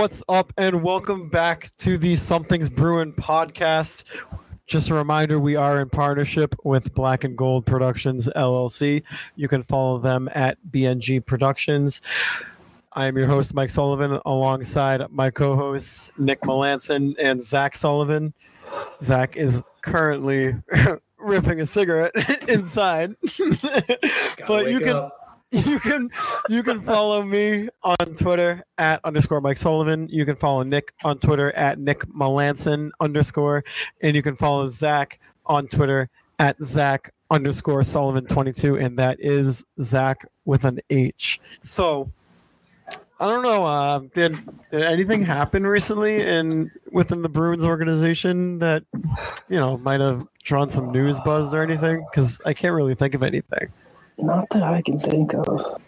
What's up, and welcome back to the Something's Bruin podcast. Just a reminder, we are in partnership with Black and Gold Productions LLC. You can follow them at BNG Productions. I am your host, Mike Sullivan, alongside my co hosts, Nick Melanson and Zach Sullivan. Zach is currently ripping a cigarette inside, but you can. up. you can you can follow me on Twitter at underscore Mike Sullivan. You can follow Nick on Twitter at Nick Melanson underscore, and you can follow Zach on Twitter at Zach underscore Sullivan twenty two, and that is Zach with an H. So I don't know. Uh, did did anything happen recently in within the Bruins organization that you know might have drawn some news buzz or anything? Because I can't really think of anything. Not that I can think of.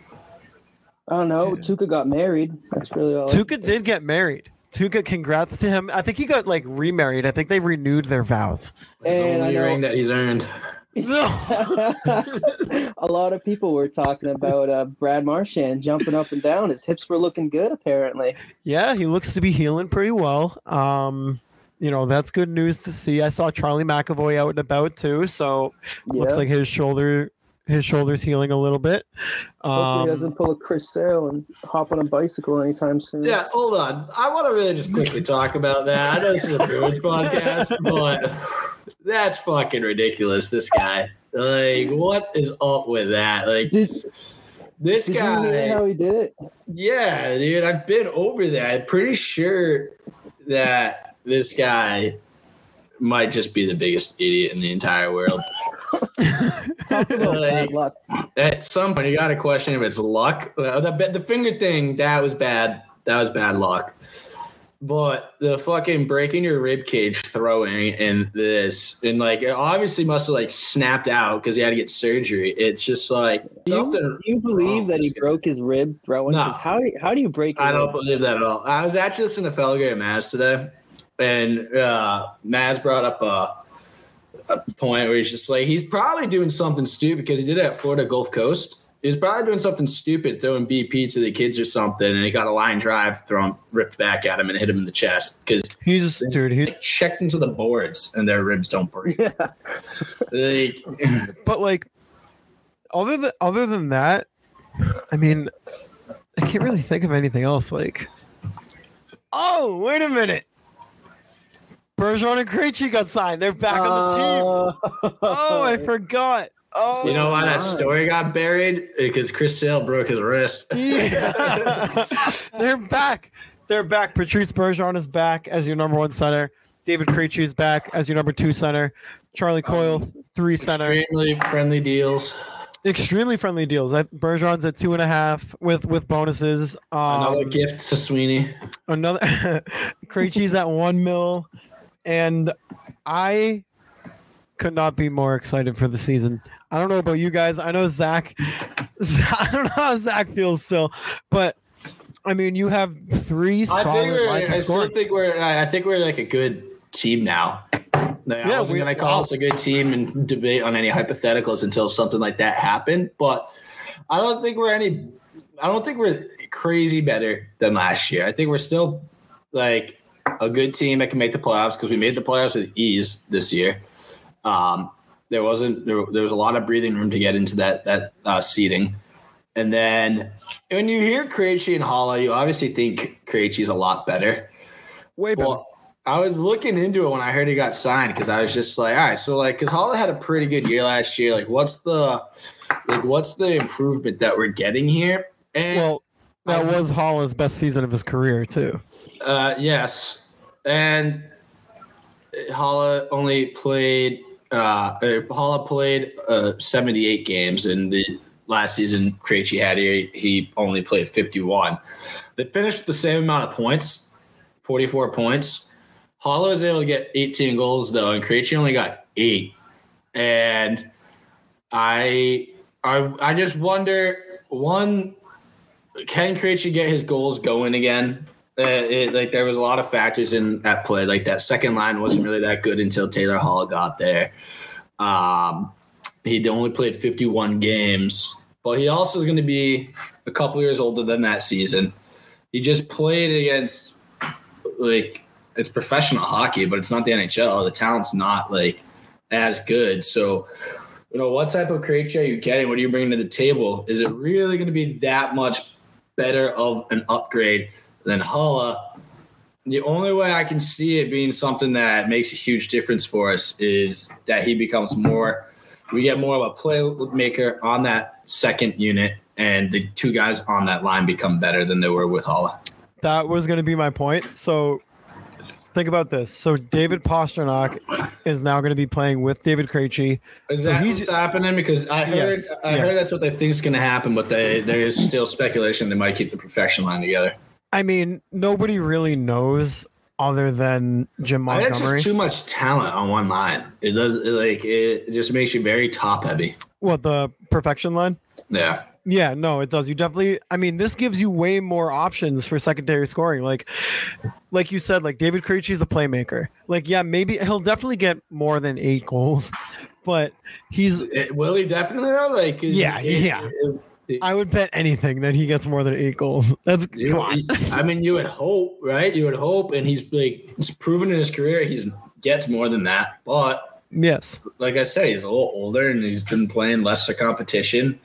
I don't know. Tuukka got married. That's really all. I Tuukka did get married. Tuukka, congrats to him. I think he got like remarried. I think they renewed their vows. It's the And only ring that he's earned. a lot of people were talking about uh, Brad Marchand jumping up and down. His hips were looking good, apparently. yeah, he looks to be healing pretty well. Um, you know, that's good news to see. I saw Charlie McAvoy out and about too, so looks like his shoulder his shoulder's healing a little bit. Hopefully, Um, he doesn't pull a Chris Sale and hop on a bicycle anytime soon. Yeah, hold on. I want to really just quickly talk about that. I know this is a Bruins podcast, but that's fucking ridiculous. This guy, like, what is up with that? Like, Did, this did you hear how he did it? yeah, dude. I've been over that. I'm pretty sure that this guy might just be the biggest idiot in the entire world. Bad luck. At some point, you got to question if it's luck. The, the finger thing, that was bad. That was bad luck. But the fucking breaking your rib cage throwing and this, and like, it obviously must have like snapped out because he had to get surgery. It's just like Do you, something. do you believe that he broke his rib throwing? No. How, how do you break I don't rib? believe that at all. I was actually listening to Felger and Mazz today, and uh, Mazz brought up a, a point where he's just like, he's probably doing something stupid because he did it at Florida Gulf Coast. He was probably doing something stupid, throwing BP to the kids or something, and he got a line drive thrown ripped back at him and hit him in the chest because he's dude. He, he checked into the boards and their ribs don't break. Yeah. like, but like, other than other than that, I mean, I can't really think of anything else. Like, oh, wait a minute. Bergeron and Krejci got signed. They're back on the team. Oh, I forgot. Oh, you know why that story got buried? Because Chris Sale broke his wrist. Yeah. They're back. They're back. Patrice Bergeron is back as your number one center. David Krejci is back as your number two center. Charlie Coyle, three center. Extremely friendly deals. Extremely friendly deals. Bergeron's at two and a half with with bonuses. Um, Another gift to Sweeney. another Krejci's at one mil, and I could not be more excited for the season. I don't know about you guys. I know Zach. I don't know how Zach feels still, but I mean, you have three I solid lines I of still scoring. think we're. I I think we're like a good team now. Like, I Yeah, wasn't we- gonna call us a good team and debate on any hypotheticals until something like that happened. But I don't think we're any. I don't think we're crazy better than last year. I think we're still like a good team that can make the playoffs because we made the playoffs with ease this year. Um, there wasn't there, there was a lot of breathing room to get into that that uh, seating. And then when you hear Krejci and Haula, you obviously think Krejci's a lot better. Way better. Well, I was looking into it when I heard he got signed because I was just like, all right, so like, because Haula had a pretty good year last year. Like, what's the like, what's the improvement that we're getting here? And well, that was Haula's best season of his career too. Uh, yes, and Haula only played. Uh, uh, Haula played uh, 78 games in the last season. Krejci had he, he only played 51. They finished the same amount of points, 44 points. Haula was able to get 18 goals though, and Krejci only got eight. And I, I, I just wonder one, can Krejci get his goals going again? Uh, it, like there was a lot of factors in at play. Like that second line wasn't really that good until Taylor Hall got there. Um, he'd only played 51 games, but he also is going to be a couple years older than that season. He just played against like it's professional hockey, but it's not the NHL. The talent's not like as good. So, you know, what type of creature are you getting? What are you bringing to the table? Is it really going to be that much better of an upgrade than Haula? The only way I can see it being something that makes a huge difference for us is that he becomes more. We get more of a playmaker on that second unit, and the two guys on that line become better than they were with Haula. That was going to be my point. So think about this. So David Pastrnak is now going to be playing with David Krejci. Is So that he's- what's happening? Because I heard, Yes, I yes. heard that's what they think is going to happen, but they there is still speculation they might keep the perfection line together. I mean, nobody really knows other than Jim I think it's just too much talent on one line. It does it, like it just makes you very top heavy. what the perfection line? Yeah, Yeah, no, it does. You definitely. I mean, this gives you way more options for secondary scoring. Like, like you said, like David Krejci's a playmaker. Like, yeah, maybe he'll definitely get more than eight goals, but he's. It- will he definitely though? Like is- Yeah, it- yeah. it- I would bet anything that he gets more than eight goals. That's you- come on. I mean, you would hope, right? You would hope, and he's like it's proven in his career he gets more than that. But Yes. like I said, he's a little older and he's been playing lesser competition.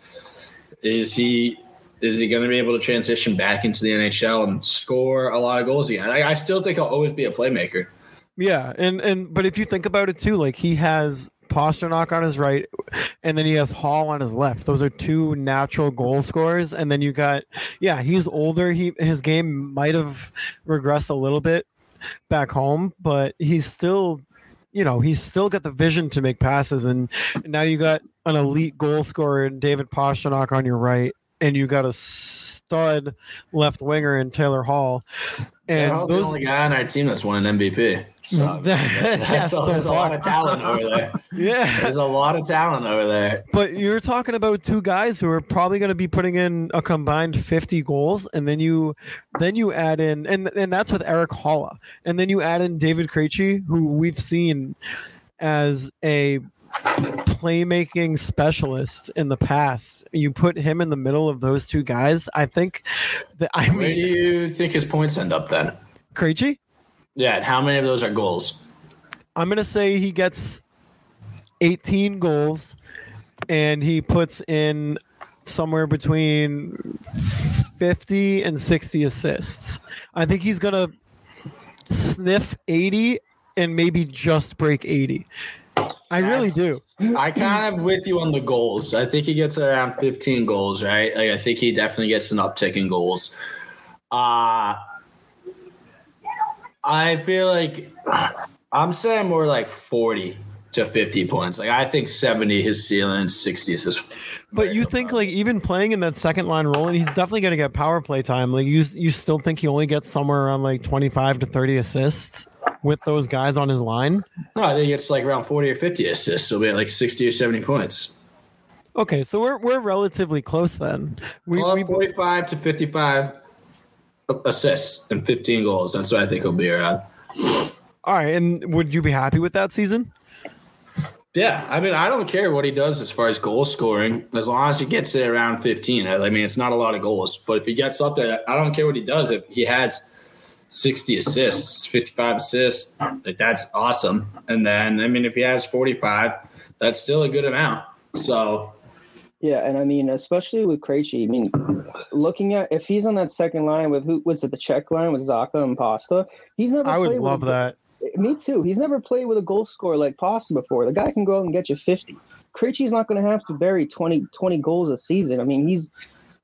Is he is he going to be able to transition back into the NHL and score a lot of goals again? I, I still think he'll always be a playmaker. Yeah, and and but if you think about it too, like he has Pastrnak on his right, and then he has Hall on his left. Those are two natural goal scorers, and then you got yeah, he's older. He his game might have regressed a little bit back home, but he's still. You know, he's still got the vision to make passes, and now you got an elite goal scorer, in David Pastrnak, on your right, and you got a stud left winger in Taylor Hall. And Hall's those, the only guy on our team that's won an MVP. So Yeah, that's so there's a lot of talent over there. yeah, There's a lot of talent over there. But you're talking about two guys who are probably going to be putting in a combined 50 goals, and then you, then you add in, and and that's with Erik Haula, and then you add in David Krejci, who we've seen as a playmaking specialist in the past. You put him in the middle of those two guys. I think that I Where do you think his points end up then? Krejci. Yeah, how many of those are goals? I'm gonna say he gets 18 goals, and he puts in somewhere between 50 and 60 assists. I think he's gonna sniff 80 and maybe just break 80. I really do. I kind of with you on the goals. I think he gets around 15 goals, right? Like I think he definitely gets an uptick in goals. Uh I feel like I'm saying more like 40 to 50 points. Like I think 70 his ceiling, 60 is his. But you think like even playing in that second line role, and he's definitely gonna get power play time. Like you, you still think he only gets somewhere around like 25 to 30 assists with those guys on his line? No, I think it's like around 40 or 50 assists. So he'll at like 60 or 70 points. Okay, so we're we're relatively close then. We, Well, we 45 to 55 assists and 15 goals. That's what I think he'll be around. all right, and would you be happy with that season? Yeah, I mean, I don't care what he does as far as goal scoring, as long as he gets it around 15. I mean, it's not a lot of goals, but if he gets up there, I don't care what he does. If he has 60 assists, 55 assists, like that's awesome. And then, I mean, if he has 45, that's still a good amount. So, Yeah, and I mean, especially with Krejci, I mean, looking at if he's on that second line with who was it the Czech line with Zacha and Pasta, he's never. I would played with love a- that. Me too. He's never played with a goal scorer like Pasta before. The guy can go out and get you fifty. Krejci's not going to have to bury 20, 20 goals a season. I mean, he's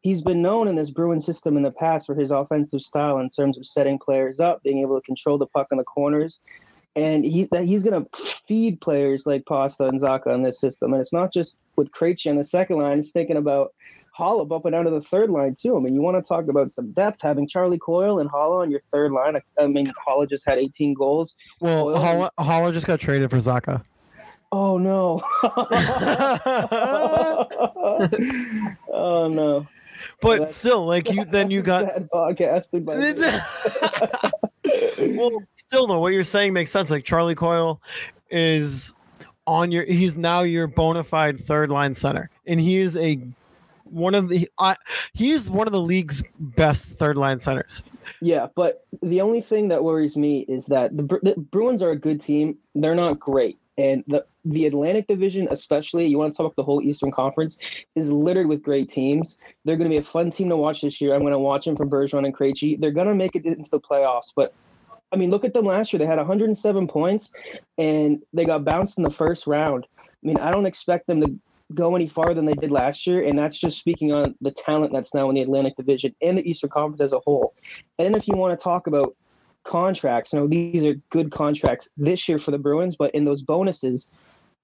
he's been known in this Bruin system in the past for his offensive style in terms of setting players up, being able to control the puck in the corners, and he's that he's going to feed players like Pasta and Zacha in this system. And it's not just with Krejci on the second line; it's thinking about Haula bumping down to the third line too. I mean, you want to talk about some depth, having Charlie Coyle and Haula on your third line. I, I mean, Haula just had 18 goals. Well, Well, Haula just got traded for Zacha. Oh no! oh no! but That's- still, like you, then you got. Podcasting by. Well, still though, what you're saying makes sense. Like Charlie Coyle is on your. He's now your bona fide third line center, and he is a one of the. I, he's one of the league's best third line centers. Yeah, but the only thing that worries me is that the, the Bruins are a good team. They're not great, and the the Atlantic Division, especially, you want to talk about the whole Eastern Conference, is littered with great teams. They're going to be a fun team to watch this year. I'm going to watch them from Bergeron and Krejci. They're going to make it into the playoffs, but I mean, look at them last year. They had 107 points, and they got bounced in the first round. I mean, I don't expect them to go any farther than they did last year, and that's just speaking on the talent that's now in the Atlantic Division and the Eastern Conference as a whole. And if you want to talk about contracts, you know, these are good contracts this year for the Bruins, but in those bonuses,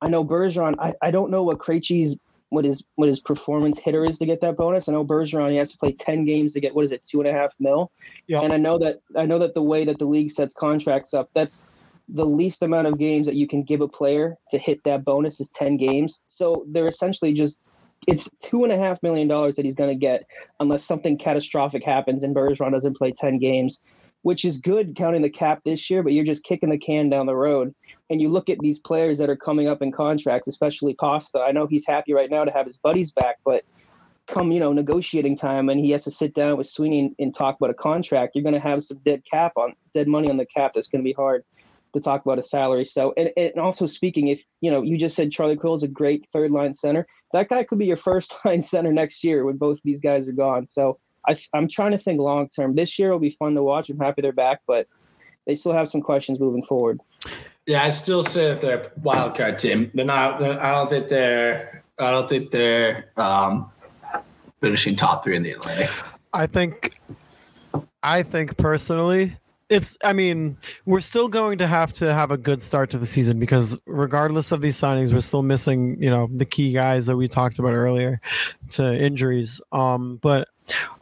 I know Bergeron. I, I don't know what Krejci's what his what his performance hitter is to get that bonus. I know Bergeron he has to play ten games to get what is it two and a half mil. Yeah. And I know that I know that the way that the league sets contracts up, that's the least amount of games that you can give a player to hit that bonus is ten games. So they're essentially just it's two and a half million dollars that he's going to get unless something catastrophic happens and Bergeron doesn't play ten games, which is good counting the cap this year. But you're just kicking the can down the road and you look at these players that are coming up in contracts, especially Costa. I know he's happy right now to have his buddies back, but come you know negotiating time and he has to sit down with Sweeney and, talk about a contract, you're going to have some dead cap on dead money on the cap. That's going to be hard to talk about a salary. So and, and also speaking, if you know you just said Charlie Coyle is a great third line center, that guy could be your first line center next year when both these guys are gone. So I, I'm trying to think long term. This year will be fun to watch. I'm happy they're back, but they still have some questions moving forward. Yeah, I still say that they're a wild card team. They're not. They're, I don't think they're. I don't think they're um, finishing top three in the Atlantic. I think, I think personally, it's. I mean, we're still going to have to have a good start to the season because regardless of these signings, we're still missing. You know, the key guys that we talked about earlier to injuries. Um, but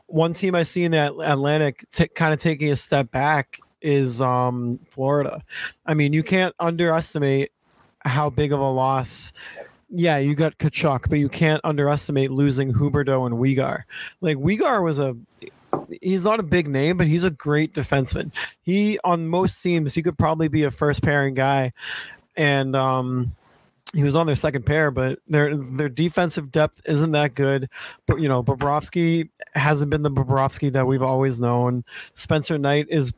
one team I see in the Atlantic t- kind of taking a step back is um, Florida. I mean, you can't underestimate how big of a loss. Yeah, you got Tkachuk, but you can't underestimate losing Huberdeau and Weegar. Like Weegar was a he's not a big name, but he's a great defenseman. He on most teams he could probably be a first pairing guy, and um, he was on their second pair, but their their defensive depth isn't that good. But you know, Bobrovsky hasn't been the Bobrovsky that we've always known. Spencer Knight is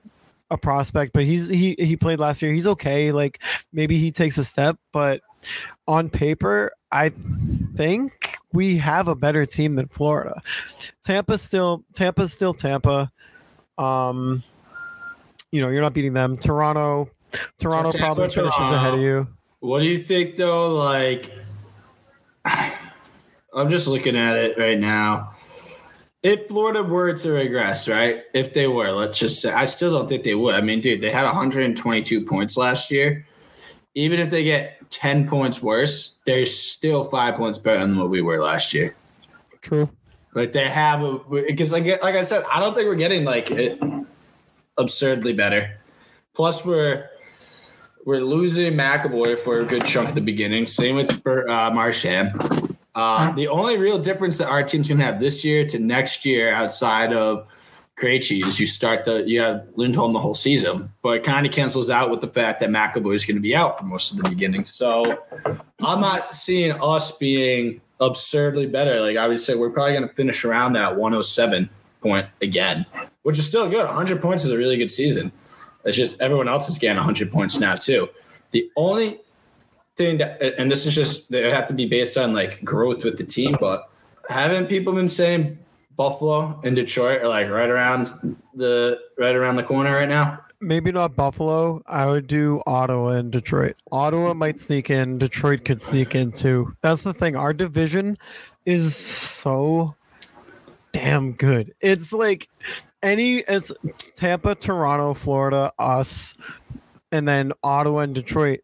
a prospect, but he's he he played last year. He's okay. Like maybe he takes a step, but on paper, I think we have a better team than Florida. Tampa still Tampa's still Tampa. Um, you know, you're not beating them. Toronto, Toronto probably finishes ahead of you. What do you think though? Like, I'm just looking at it right now. If Florida were to regress, right? If they were, let's just say, I still don't think they would. I mean, dude, they had 122 points last year. Even if they get 10 points worse, they're still five points better than what we were last year. True. Like they have because like like I said, I don't think we're getting like it absurdly better. Plus, we're we're losing McAvoy for a good chunk at the beginning. Same with for, uh, Marchand. Uh, the only real difference that our team's gonna have this year to next year, outside of Krejci, is you start the you have Lindholm the whole season, but it kind of cancels out with the fact that McAvoy is going to be out for most of the beginning. So I'm not seeing us being absurdly better. Like I would say, we're probably going to finish around that 107 point again, which is still good. 100 points is a really good season. It's just everyone else is getting 100 points now too. The only thing that, and this is just they have to be based on like growth with the team, but haven't people been saying Buffalo and Detroit are like right around the right around the corner right now? Maybe not Buffalo. I would do Ottawa and Detroit. Ottawa might sneak in. Detroit could sneak in too. That's the thing. Our division is so damn good. It's like any it's Tampa, Toronto, Florida, us, and then Ottawa and Detroit.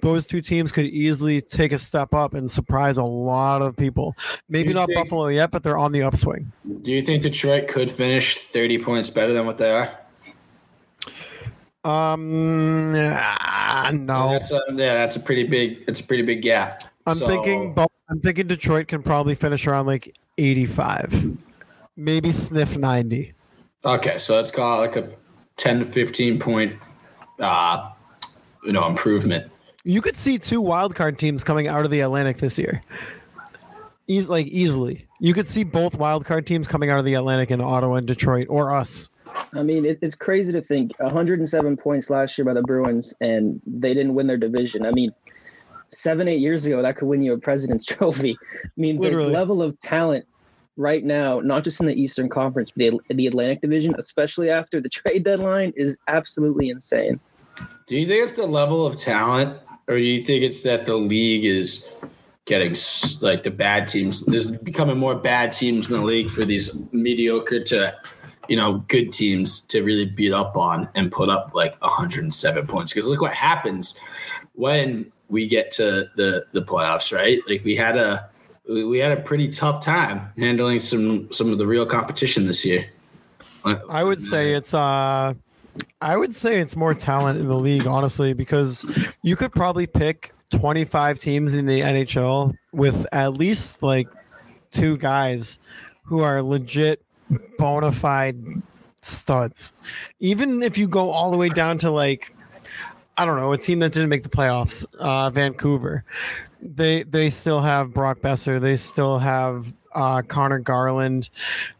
Those two teams could easily take a step up and surprise a lot of people. Maybe not think- Buffalo yet, but they're on the upswing. Do you think Detroit could finish 30 points better than what they are? Um, ah, no. That's a, yeah, that's a pretty big. It's a pretty big gap. I'm So- thinking I'm thinking Detroit can probably finish around like 85. Maybe sniff 90. Okay, so let's call it like a 10 to 15 point, uh, you know, improvement. You could see two wildcard teams coming out of the Atlantic this year. Eas- like easily. You could see both wildcard teams coming out of the Atlantic in Ottawa and Detroit or us. I mean, it, it's crazy to think 107 points last year by the Bruins, and they didn't win their division. I mean, seven, eight years ago, that could win you a President's Trophy. I mean, Literally. the level of talent right now, not just in the Eastern Conference, but the, the Atlantic Division, especially after the trade deadline, is absolutely insane. Do you think it's the level of talent, or do you think it's that the league is getting like the bad teams? There's becoming more bad teams in the league for these mediocre to, you know, good teams to really beat up on and put up like 107 points. Because look what happens when we get to the the playoffs, right? Like we had a we we had a pretty tough time handling some some of the real competition this year. I would say it's uh I would say it's more talent in the league, honestly, because you could probably pick 25 teams in the NHL with at least like two guys who are legit bona fide studs. Even if you go all the way down to like I don't know, a team that didn't make the playoffs, uh, Vancouver. They they still have Brock Boeser. They still have uh, Conor Garland,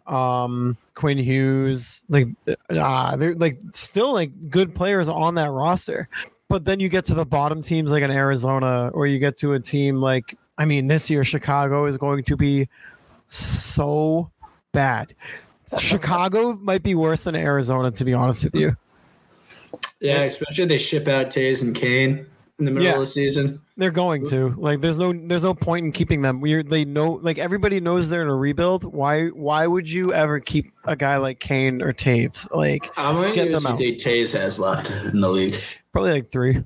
um, Quinn Hughes. Like, uh, they're like still like good players on that roster. But then you get to the bottom teams like in Arizona, or you get to a team like I mean, this year Chicago is going to be so bad. Chicago might be worse than Arizona, to be honest with you. Yeah, especially they ship out Toews and Kane in the middle Yeah. of the season. They're going to like. There's no. There's no point in keeping them. We they know. Like everybody knows they're in a rebuild. Why? Why would you ever keep a guy like Kane or Toews? Like How many Get years them do you think Toews has left in the league? probably like three.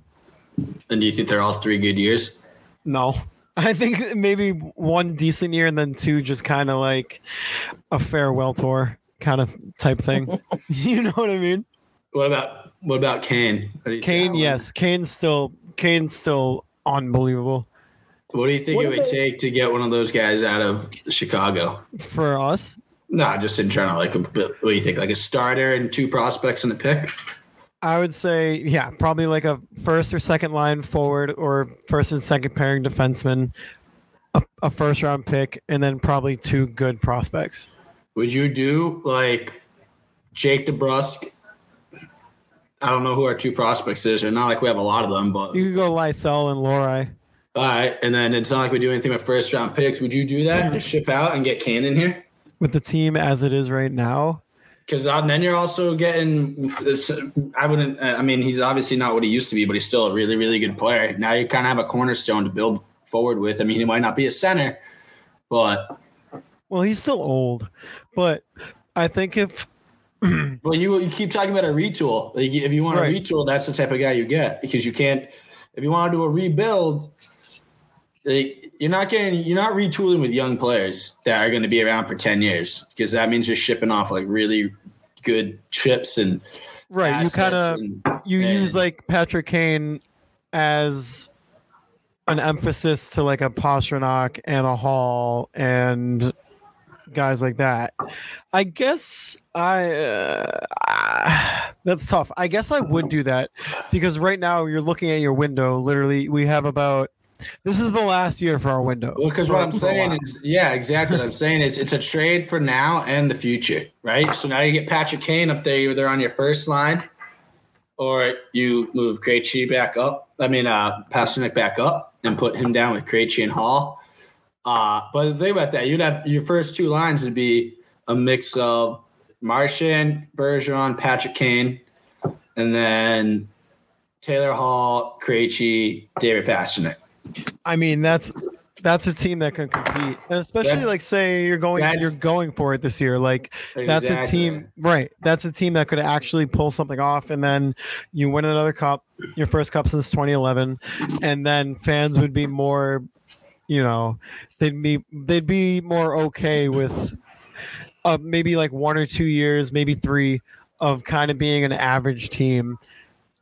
And do you think they're all three good years? No, I think maybe one decent year and then two just kind of like a farewell tour kind of type thing. you know what I mean? What about what about Kane? What Kane, yes, Kane's still Kane's still unbelievable What do you think What it would about- take to get one of those guys out of Chicago? for us. No, just in general. Like, a, what do you think? Like a starter and two prospects and a pick? I would say, yeah, probably like a first or second line forward or first and second pairing defenseman, a, a first round pick, and then probably two good prospects. Would you do like Jake DeBrusk? I don't know who our two prospects is. Or not like we have a lot of them, but You could go Lysell and Lohrei. all right. And then it's not like we do anything with first round picks. Would you do that Just ship out and get Kane in here? With the team as it is right now, Because then you're also getting this. I wouldn't. I mean, he's obviously not what he used to be, but he's still a really, really good player. Now you kind of have a cornerstone to build forward with. I mean, he might not be a center, but well, he's still old, but I think if well, you you keep talking about a retool. Like if you want Right. a retool, that's the type of guy you get because you can't. If you want to do a rebuild, like, you're not getting you're not retooling with young players that are going to be around for ten years because that means you're shipping off like really good chips and right, you kind of you and- use like Patrick Kane as an emphasis to like a Pastrnak and a Hall and guys like that. I guess I uh, that's tough. I guess I would do that because right now you're looking at your window. Literally, we have about this is the last year for our window. Well, because what I'm saying is, yeah, exactly. What I'm saying is, it's a trade for now and the future, right? So now you get Patrick Kane up there, either on your first line, or you move Krejci back up. I mean, uh, Pastrnak back up and put him down with Krejci and Hall. Uh, but the thing about that, you'd have your first two lines would be a mix of Marchand, Bergeron, Patrick Kane, and then Taylor Hall, Krejci, David Pastrnak. I mean, that's that's a team that can compete, and especially That's- like say you're going you're going for it this year. Like that's a team, right? That's a team that could actually pull something off, and then you win another cup, your first cup since 2011, and then fans would be more, you know, they'd be they'd be more okay with, uh, maybe like one or two years, maybe three, of kind of being an average team,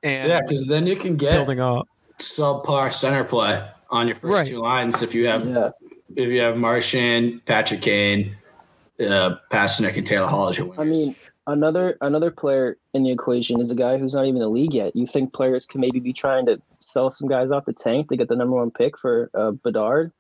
and Yeah, because then you can get building up. subpar center play on your first Right. two lines if you have Yeah. if you have Marchand, Patrick Kane, uh, Pastrnak, and Taylor Hall as your winners. I mean, another another player in the equation is a guy who's not even in the league yet. You think players can maybe be trying to sell some guys off the tank to get the number one pick for uh, Bedard?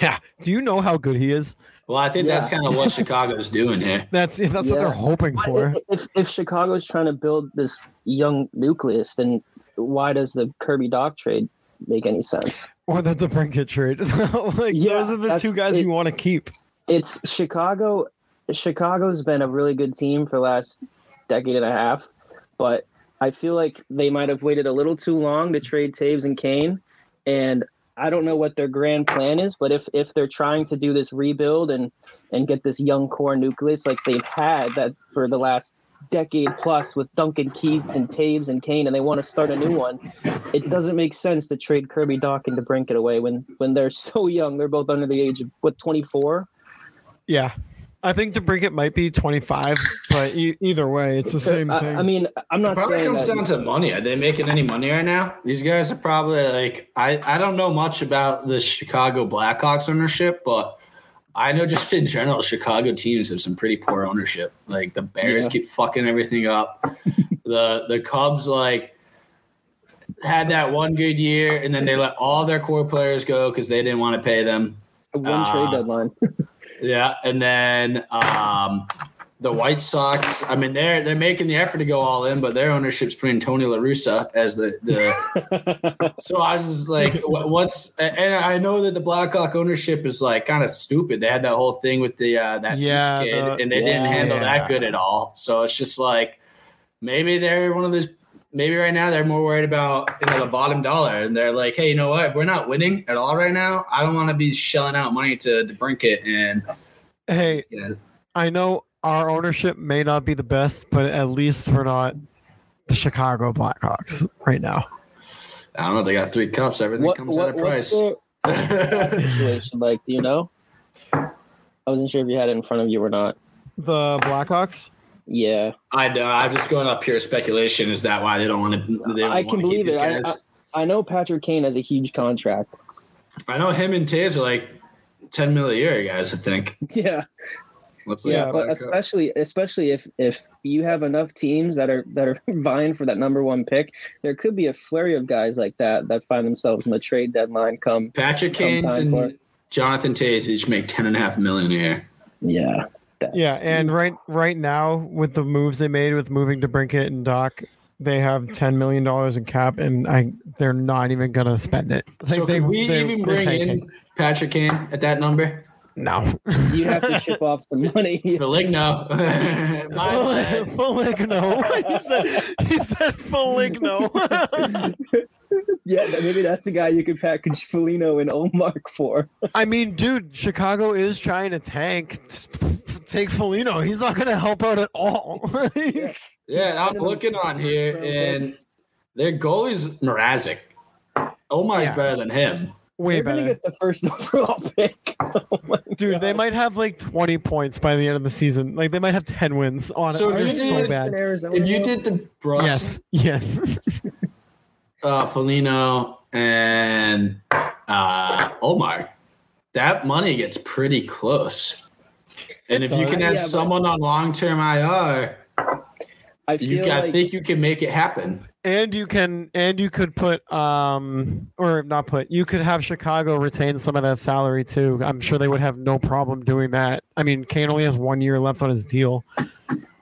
Yeah. Do you know how good he is? Well, I think that's kind of what Chicago's doing here. That's that's what they're hoping for. if, if if Chicago's trying to build this young nucleus, then why does the Kirby Dach trade make any sense? Or the DeBrincat trade. like Yeah, those are the two guys it- you want to keep. It's Chicago. Chicago's been a really good team for the last decade and a half, but I feel like they might have waited a little too long to trade Toews and Kane, and I don't know what their grand plan is. But if if they're trying to do this rebuild and and get this young core nucleus like they've had that for the last decade plus with Duncan Keith and Toews and Kane, and they want to start a new one, it doesn't make sense to trade Kirby Dach and DeBrincat away when when they're so young. They're both under the age of what twenty four. Yeah. I think to break DeBrincat might be 25, but e- either way, it's the same I, thing. I mean, I'm It not probably saying comes that. down to money. Are they making any money right now? These guys are probably like I, I don't know much about the Chicago Blackhawks ownership, but I know just in general, Chicago teams have some pretty poor ownership. Like the Bears Yeah. keep fucking everything up. the the Cubs like had that one good year and then they let all their core players go because they didn't want to pay them. one trade uh, deadline. Yeah, and then um, the White Sox. I mean, they're they're making the effort to go all in, but their ownership's putting Tony La Russa as the the. so I was like, wh- what's? And I know that the Blackhawk ownership is like kind of stupid. They had that whole thing with the uh, that Yeah, kid, the- and they didn't handle Yeah. that good at all. So it's just like maybe they're one of those. Maybe right now they're more worried about you know the bottom dollar, and they're like, hey, you know what? If we're not winning at all right now, I don't want to be shelling out money to DeBrincat and hey, yeah. I know our ownership may not be the best, but at least we're not the Chicago Blackhawks right now. I don't know. They got three cups. Everything what, comes what, at a what's price. the situation like? Do you know? I wasn't sure if you had it in front of you or not. The Blackhawks? Yeah, I know. I'm just going up pure speculation. Is that why they don't want to? They don't I can believe it. I- guys? I know Patrick Kane has a huge contract. I, know him and Toews are like ten mil a year, guys. I think. Yeah, Let's yeah, but it back up. especially especially if if you have enough teams that are that are vying for that number one pick, there could be a flurry of guys like that that find themselves in the trade deadline. Come, Patrick Kane Kane's time for and it. Jonathan Toews each make ten and a half million a year. yeah, that's- Yeah, and right right now with the moves they made with moving DeBrincat and Dach, they have ten million dollars in cap, and I they're not even gonna spend it. Like, So they, could we they- even bring tanking. in Patrick Kane at that number? no? you have to ship off some money. Feligno. My bad. Foligno. he said he said Foligno. Yeah, maybe that's a guy you could package Felino and Ullmark for. I mean, dude, Chicago is trying to tank. Take Foligno. He's not gonna help out at all. Yeah. Yeah, I'm looking on first here, round and their goalie's Mrazek. Ullmark's Yeah. better than him. Way They're gonna better. get the first overall pick. Oh my Dude, they might have like 20 points by the end of the season. Like they might have 10 wins on So it. if They're you so did- bad. If you did the Bruss, Yes, yes. Uh, Felino, and uh, Ullmark, that money gets pretty close. And if you can have Yeah, someone on long term IR, I you I like think you can make it happen. and you can and you could put um or not put you could have Chicago retain some of that salary too. I'm sure they would have no problem doing that. I mean, Kane only has one year left on his deal.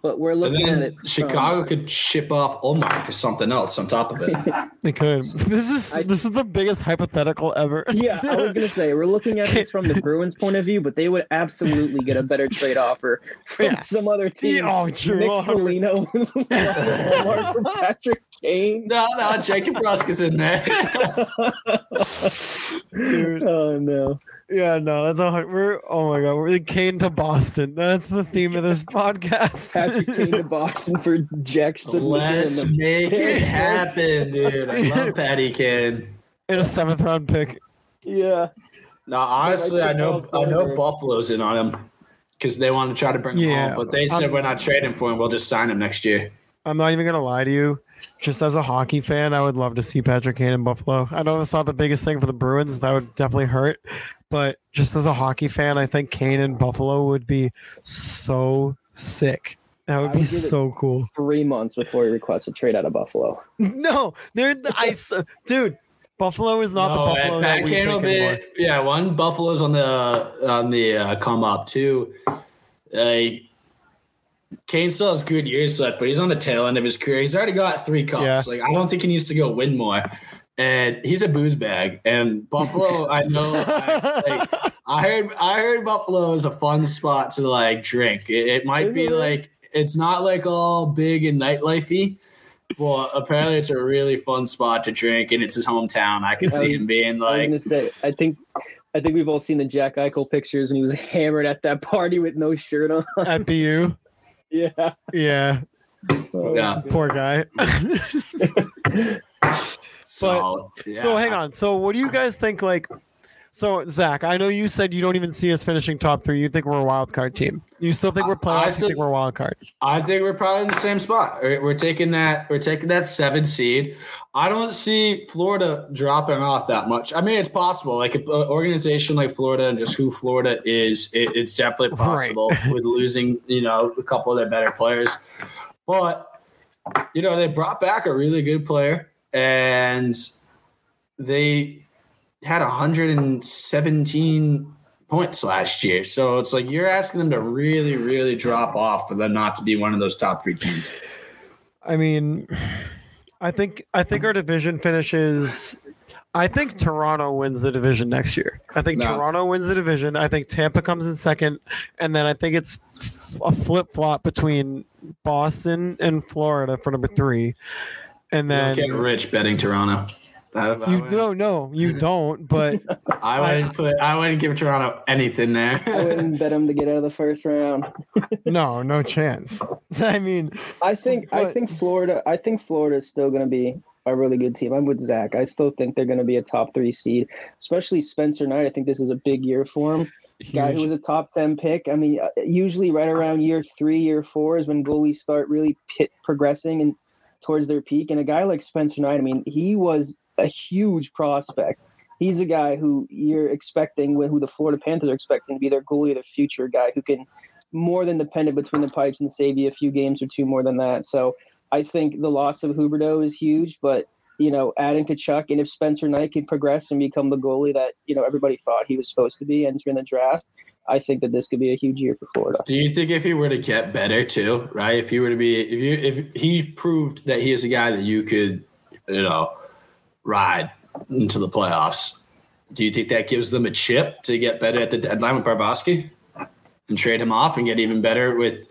But we're looking at then it. from- Chicago could ship off Ullmark for something else on top of it. They could. This is I- this is the biggest hypothetical ever. yeah, I was gonna say we're looking at this from the Bruins' point of view, but they would absolutely get a better trade offer from Yeah. some other team. oh, true. Nick Foligno, Ullmark for Patrick Kane. no, no, Jake DeBrusk's in there. Dude. Oh no! Yeah, no, that's a hun- we're oh my god, we're the Kane to Boston. That's the theme of this podcast. Patrick Kane to Boston for Jackson. Let's Stidham. make it happen, dude. I love Patty Kane. in a seventh round pick. Yeah, No, honestly, I know I know Buffalo's in on him because they want to try to bring him Yeah, home, but they said I'm- we're not trading for him. We'll just sign him next year. I'm not even gonna lie to you. Just as a hockey fan, I would love to see Patrick Kane in Buffalo. I know that's not the biggest thing for the Bruins. That would definitely hurt. But just as a hockey fan, I think Kane and Buffalo would be so sick. That would I be would give it- so cool. three months before he requests a trade out of Buffalo. No, they're the ice, dude. Buffalo is not the Buffalo and that Pat we Kane will think anymore. be, yeah, one Buffalo's on the on the uh, come up. Two, uh, Kane still has good years left, but he's on the tail end of his career. He's already got three cups. Yeah. Like I don't think he needs to go win more. And he's a booze bag. And Buffalo, I know. I, like, I heard I heard Buffalo is a fun spot to like drink. It, it might Is be it like it's not like all big and nightlifey. Well, apparently it's a really fun spot to drink, and it's his hometown. I can I see was- him being I was like, gonna say, I think, I think we've all seen the Jack Eichel pictures when he was hammered at that party with no shirt on. At BU. yeah. Yeah. Oh, Yeah. Poor guy. So. So yeah. hang on. So what do you guys think? Like, so Zach, I know you said you don't even see us finishing top three. You think we're a wild card team. You still think we're I- I still- think we're a wild card? I think we're probably in the same spot. We're, taking that. We're taking that seven seed. I don't see Florida dropping off that much. I mean, it's possible. Like an organization like Florida and just who Florida is, it, it's definitely Right. possible with losing, you know, a couple of their better players. But you know, they brought back a really good player, and they had 117 points last year. So it's like you're asking them to really, really drop off for them not to be one of those top three teams. I mean, I think I think our division finishes. I think Toronto wins the division next year. I think No. Toronto wins the division. I think Tampa comes in second, and then I think it's a flip flop between Boston and Florida for number three. And Then then get rich betting Toronto. I, I you wouldn't- no no you don't. But I wouldn't put. I wouldn't give Toronto anything there. I wouldn't bet him to get out of the first round. no no chance. I mean, I think I think Florida I think Florida is still going to be a really good team. I'm with Zach. I still think they're going to be a top three seed, especially Spencer Knight. I think this is a big year for him. Guy who was a top ten pick. I mean, uh, usually right around year three, year four is when goalies start really pit progressing and towards their peak. And a guy like Spencer Knight, I mean, he was a huge prospect. He's a guy who you're expecting, who the Florida Panthers are expecting to be their goalie the future, guy who can more than dependent between the pipes and save you a few games or two more than that. So I think the loss of Huberdeau is huge, but you know, adding Tkachuk and if Spencer Knight can progress and become the goalie that you know everybody thought he was supposed to be entering the draft, I think that this could be a huge year for Florida. Do you think if he were to get better too, right? If he were to be, if you, if he proved that he is a guy that you could, you know, ride into the playoffs, do you think that gives them a chip to get better at the deadline with Bobrovsky and trade him off and get even better with?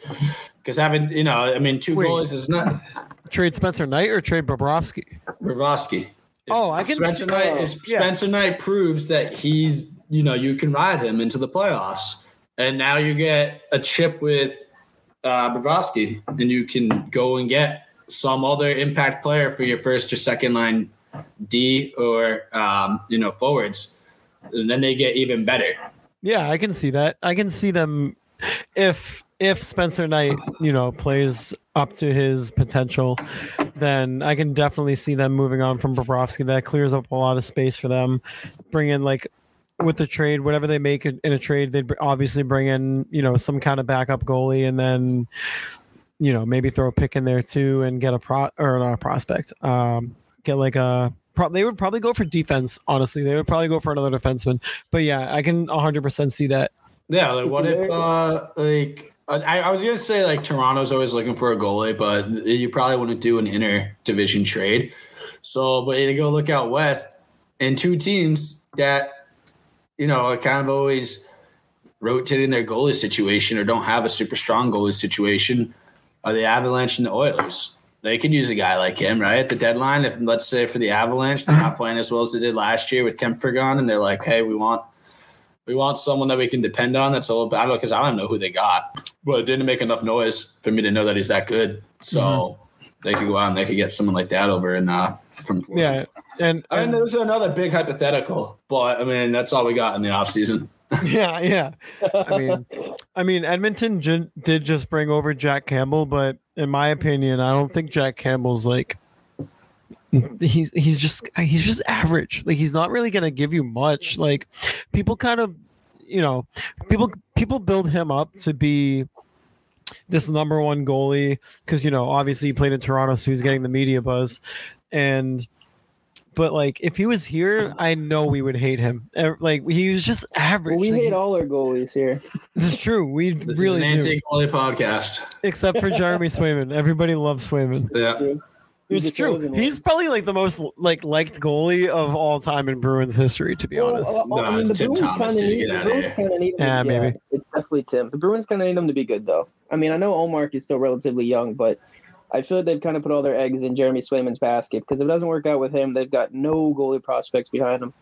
Because having, you know, I mean, two Wait. goalies is not trade Spencer Knight or trade Bobrovsky. Barbosky. Oh, I can Spencer see- Knight. oh, if yeah. Spencer Knight proves that he's, you know, you can ride him into the playoffs, and now you get a chip with uh, and you can go and get some other impact player for your first or second line D or um, you know forwards, and then they get even better. Yeah, I can see that. I can see them if if Spencer Knight, you know, plays up to his potential, then I can definitely see them moving on from Bobrovsky. That clears up a lot of space for them. Bring in like with the trade, whatever they make in in a trade, they'd obviously bring in, you know, some kind of backup goalie and then you know, maybe throw a pick in there too and get a pro or not a prospect. Um get like a pro- they would probably go for defense, honestly. They would probably go for another defenseman. But yeah, I can 100% see that. Yeah, like It's what if uh like I, I was gonna say like Toronto's always looking for a goalie, but you probably wouldn't do an inter division trade. So, but you go look out west, and two teams that you know are kind of always rotating their goalie situation or don't have a super strong goalie situation are the Avalanche and the Oilers. They could use a guy like him, right? At the deadline, if let's say for the Avalanche, they're not playing as well as they did last year with Kuemper gone, and they're like, hey, we want we want someone that we can depend on. That's a little bad because I don't know who they got, but it didn't make enough noise for me to know that he's that good. So they could go out and they could get someone like that over and uh, from Yeah. And, I mean, there's another big hypothetical, but I mean that's all we got in the offseason. yeah, yeah. I mean, I mean, Edmonton j- did just bring over Jack Campbell, but in my opinion, I don't think Jack Campbell's like he's he's just he's just average. Like he's not really gonna give you much. Like people kind of, you know, people people build him up to be this number one goalie because you know obviously he played in Toronto, so he's getting the media buzz, and but like if he was here, I know we would hate him. Like he was just average. Well, we Like, hate all our goalies here. This is true. We This really is an do. anti-goalie podcast. Except for Jeremy Swayman. Everybody loves Swayman. Yeah. He's It's true. chosen one. He's probably like the most like liked goalie of all time in Bruins history, to be Well, honest. uh, I No, mean, it's the Tim Bruins kind of need. The Bruins kind of need. Him Yeah, to, maybe. It's definitely Tim. The Bruins kind of need him to be good, though. I mean, I know Ullmark is still relatively young, but I feel like they've kind of put all their eggs in Jeremy Swayman's basket because if it doesn't work out with him, they've got no goalie prospects behind him.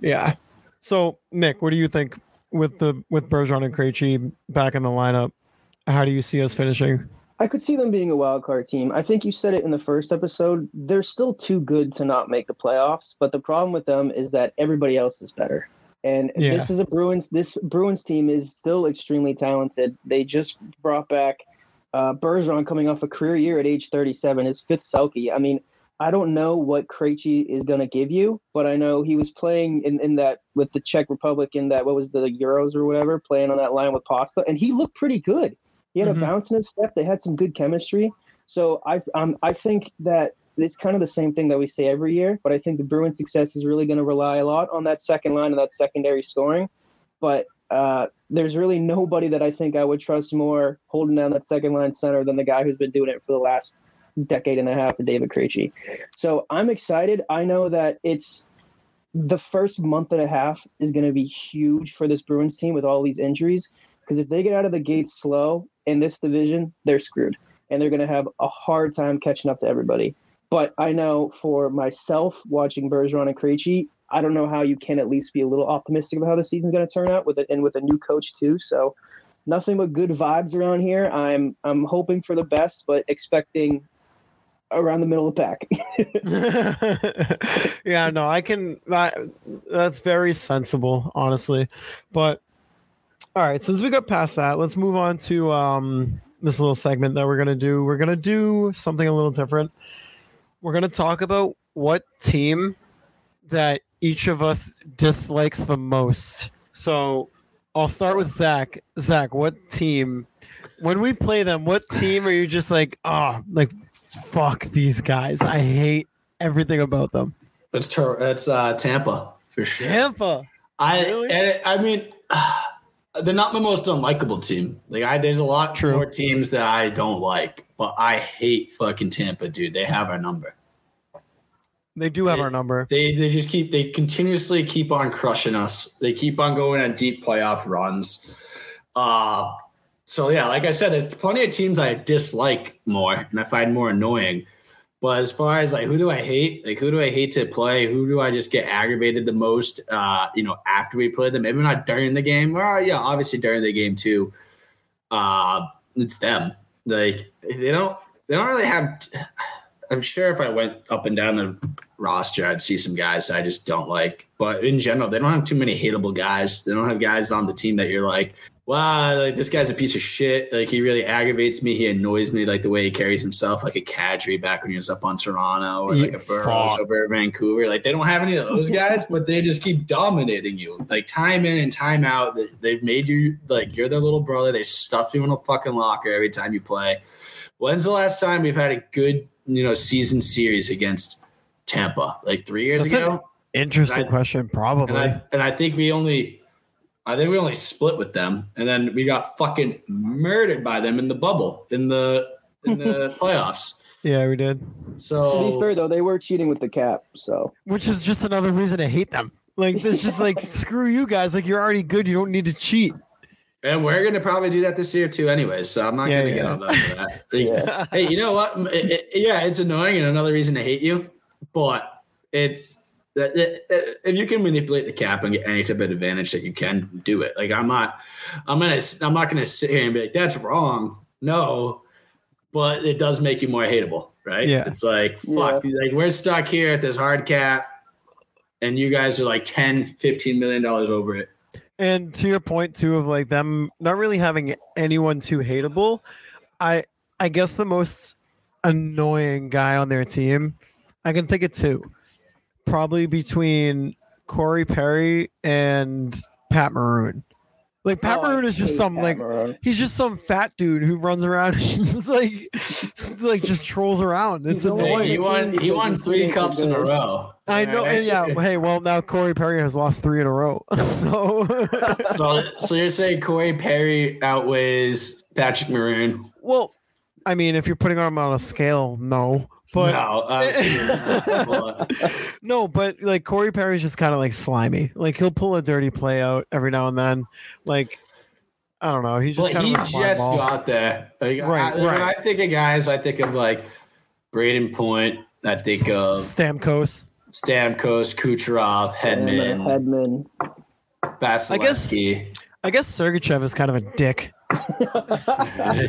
Yeah. So Nick, what do you think with the with Bergeron and Krejci back in the lineup? How do you see us finishing? I could see them being a wild card team. I think you said it in the first episode. They're still too good to not make the playoffs, but the problem with them is that everybody else is better. And Yeah. this is a Bruins. This Bruins team is still extremely talented. They just brought back uh, Bergeron coming off a career year at age 37, his fifth Selke. I mean, I don't know what Krejci is going to give you, but I know he was playing in, in that with the Czech Republic in that what was the Euros or whatever, playing on that line with Pasta, and he looked pretty good. He had Mhm. a bounce in his step. They had some good chemistry. So I um, I think that it's kind of the same thing that we say every year, but I think the Bruins' success is really going to rely a lot on that second line and that secondary scoring. But uh, there's really nobody that I think I would trust more holding down that second line center than the guy who's been doing it for the last decade and a half, David Krejci. So I'm excited. I know that it's the first month and a half is going to be huge for this Bruins team with all these injuries. Because if they get out of the gate slow in this division, they're screwed. And they're going to have a hard time catching up to everybody. But I know for myself, watching Bergeron and Krejci, I don't know how you can at least be a little optimistic about how the season's going to turn out with it, and with a new coach too. So nothing but good vibes around here. I'm I'm hoping for the best, but expecting around the middle of the pack. yeah, no, I can. That, that's very sensible, honestly. But all right, since we got past that, let's move on to um, this little segment that we're gonna do. We're gonna do something a little different. We're gonna talk about what team that each of us dislikes the most. So I'll start with Zach. Zach, what team? When we play them, what team are you just like, oh, like fuck these guys? I hate everything about them. It's Tur- it's uh, Tampa for sure. Tampa. I Really? it- I mean, they're not the most unlikable team. Like I, there's a lot True. more teams that I don't like, but I hate fucking Tampa, dude. They have our number. They do have our number. They they just keep they continuously keep on crushing us. They keep on going on deep playoff runs. Uh so yeah, like I said, there's plenty of teams I dislike more and I find more annoying. But as far as like who do I hate? Like who do I hate to play? Who do I just get aggravated the most? Uh, you know, after we play them, maybe not during the game. Well, yeah, obviously during the game too. Uh, it's them. Like they don't they don't really have. I'm sure if I went up and down the roster, I'd see some guys I just don't like. But in general, they don't have too many hateable guys. They don't have guys on the team that you're like, wow, like this guy's a piece of shit. Like he really aggravates me. He annoys me, like the way he carries himself, like a Kadri back when he was up on Toronto, or like a Burrows over Vancouver. Like they don't have any of those guys, but they just keep dominating you, like time in and time out. They've made you like you're their little brother. They stuff you in a fucking locker every time you play. When's the last time we've had a good, you know, season series against Tampa? Like three years That's ago. Interesting I- question. And Probably. I and I think we only I think we only split with them and then we got fucking murdered by them in the bubble in the in the playoffs. yeah, we did. So to be fair, though, they were cheating with the cap. So Which is just another reason to hate them. Like this is like screw you guys. Like you're already good. You don't need to cheat. And we're gonna probably do that this year too anyways. So I'm not Yeah, gonna yeah. get on that. Like, Yeah. hey, you know what? It- it- yeah, it's annoying and another reason to hate you, but it's that that- if you can manipulate the cap and get any type of advantage that you can do it. Like I'm not, I'm gonna, I'm not gonna sit here and be like that's wrong. No, but it does make you more hateable, right? Yeah. It's like fuck, like we're stuck here at this hard cap, and you guys are like 10, 15 million dollars over it. And to your point too of like them not really having anyone too hateable, I I guess the most annoying guy on their team, I can think of two. Probably between Corey Perry and Pat Maroon. Like Pat Oh, Maroon is just some Pat like Maroon. he's just some fat dude who runs around and just like like just trolls around. It's Hey, annoying. he won, he won three cups in a row. I know. Alright. and yeah. Hey, well now Corey Perry has lost three in a row. So So, so you're saying Corey Perry outweighs Patrick Maroon? well, I mean, if you're putting them on a scale, no. But no, but- no, but like Corey Perry's just kind of like slimy. Like he'll pull a dirty play out every now and then. Like I don't know. He's just kind of a he's slime just ball. got there. Like, Right, I, When right. I think of guys, I think of like Brayden Point. I think of Stamkos. Stamkos, Kucherov, Hedman, Hedman. I guess- Vasilevskiy. I guess Sergachev is kind of a dick. I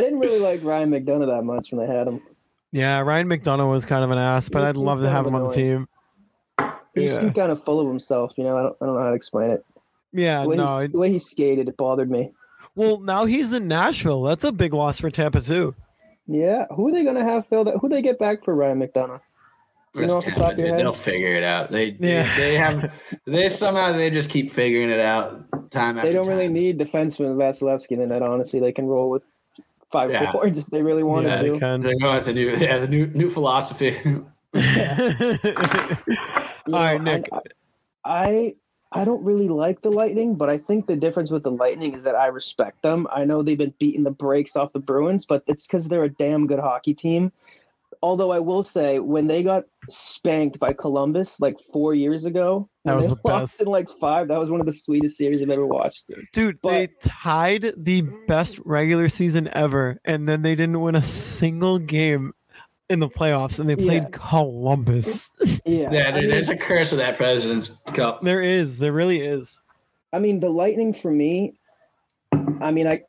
didn't really like Ryan McDonagh that much when they had him. yeah, Ryan McDonagh was kind of an ass, but I'd love to have of him on the team. He Yeah. seemed kind of full of himself. You know, I don't, I don't know how to explain it. Yeah, The way, no. he, it- the way he skated, it bothered me. well, now he's in Nashville. That's a big loss for Tampa too. Yeah, who are they gonna have fill that? Who they get back for Ryan McDonagh? You know That's the top of your head? They'll figure it out. They, they Yeah. they have they somehow they just keep figuring it out time after They don't really need defenseman Vasilevskiy in the net. Honestly, they can roll with five Yeah. forwards if they really want yeah, to. they do. can. They're going with the new yeah the new new philosophy. All You right, Nick. I, I I don't really like the Lightning, but I think the difference with the Lightning is that I respect them. I know they've been beating the brakes off the Bruins, but it's because they're a damn good hockey team. Although I will say, when they got spanked by Columbus like four years ago, That was they the lost best. in like five. That was one of the sweetest series I've ever watched. Dude, But- they tied the best regular season ever, and then they didn't win a single game in the playoffs, and they played Yeah. Columbus. Yeah, yeah, I dude, mean- there's a curse of that President's Cup. there is, there really is. I mean, the Lightning for me. I mean, I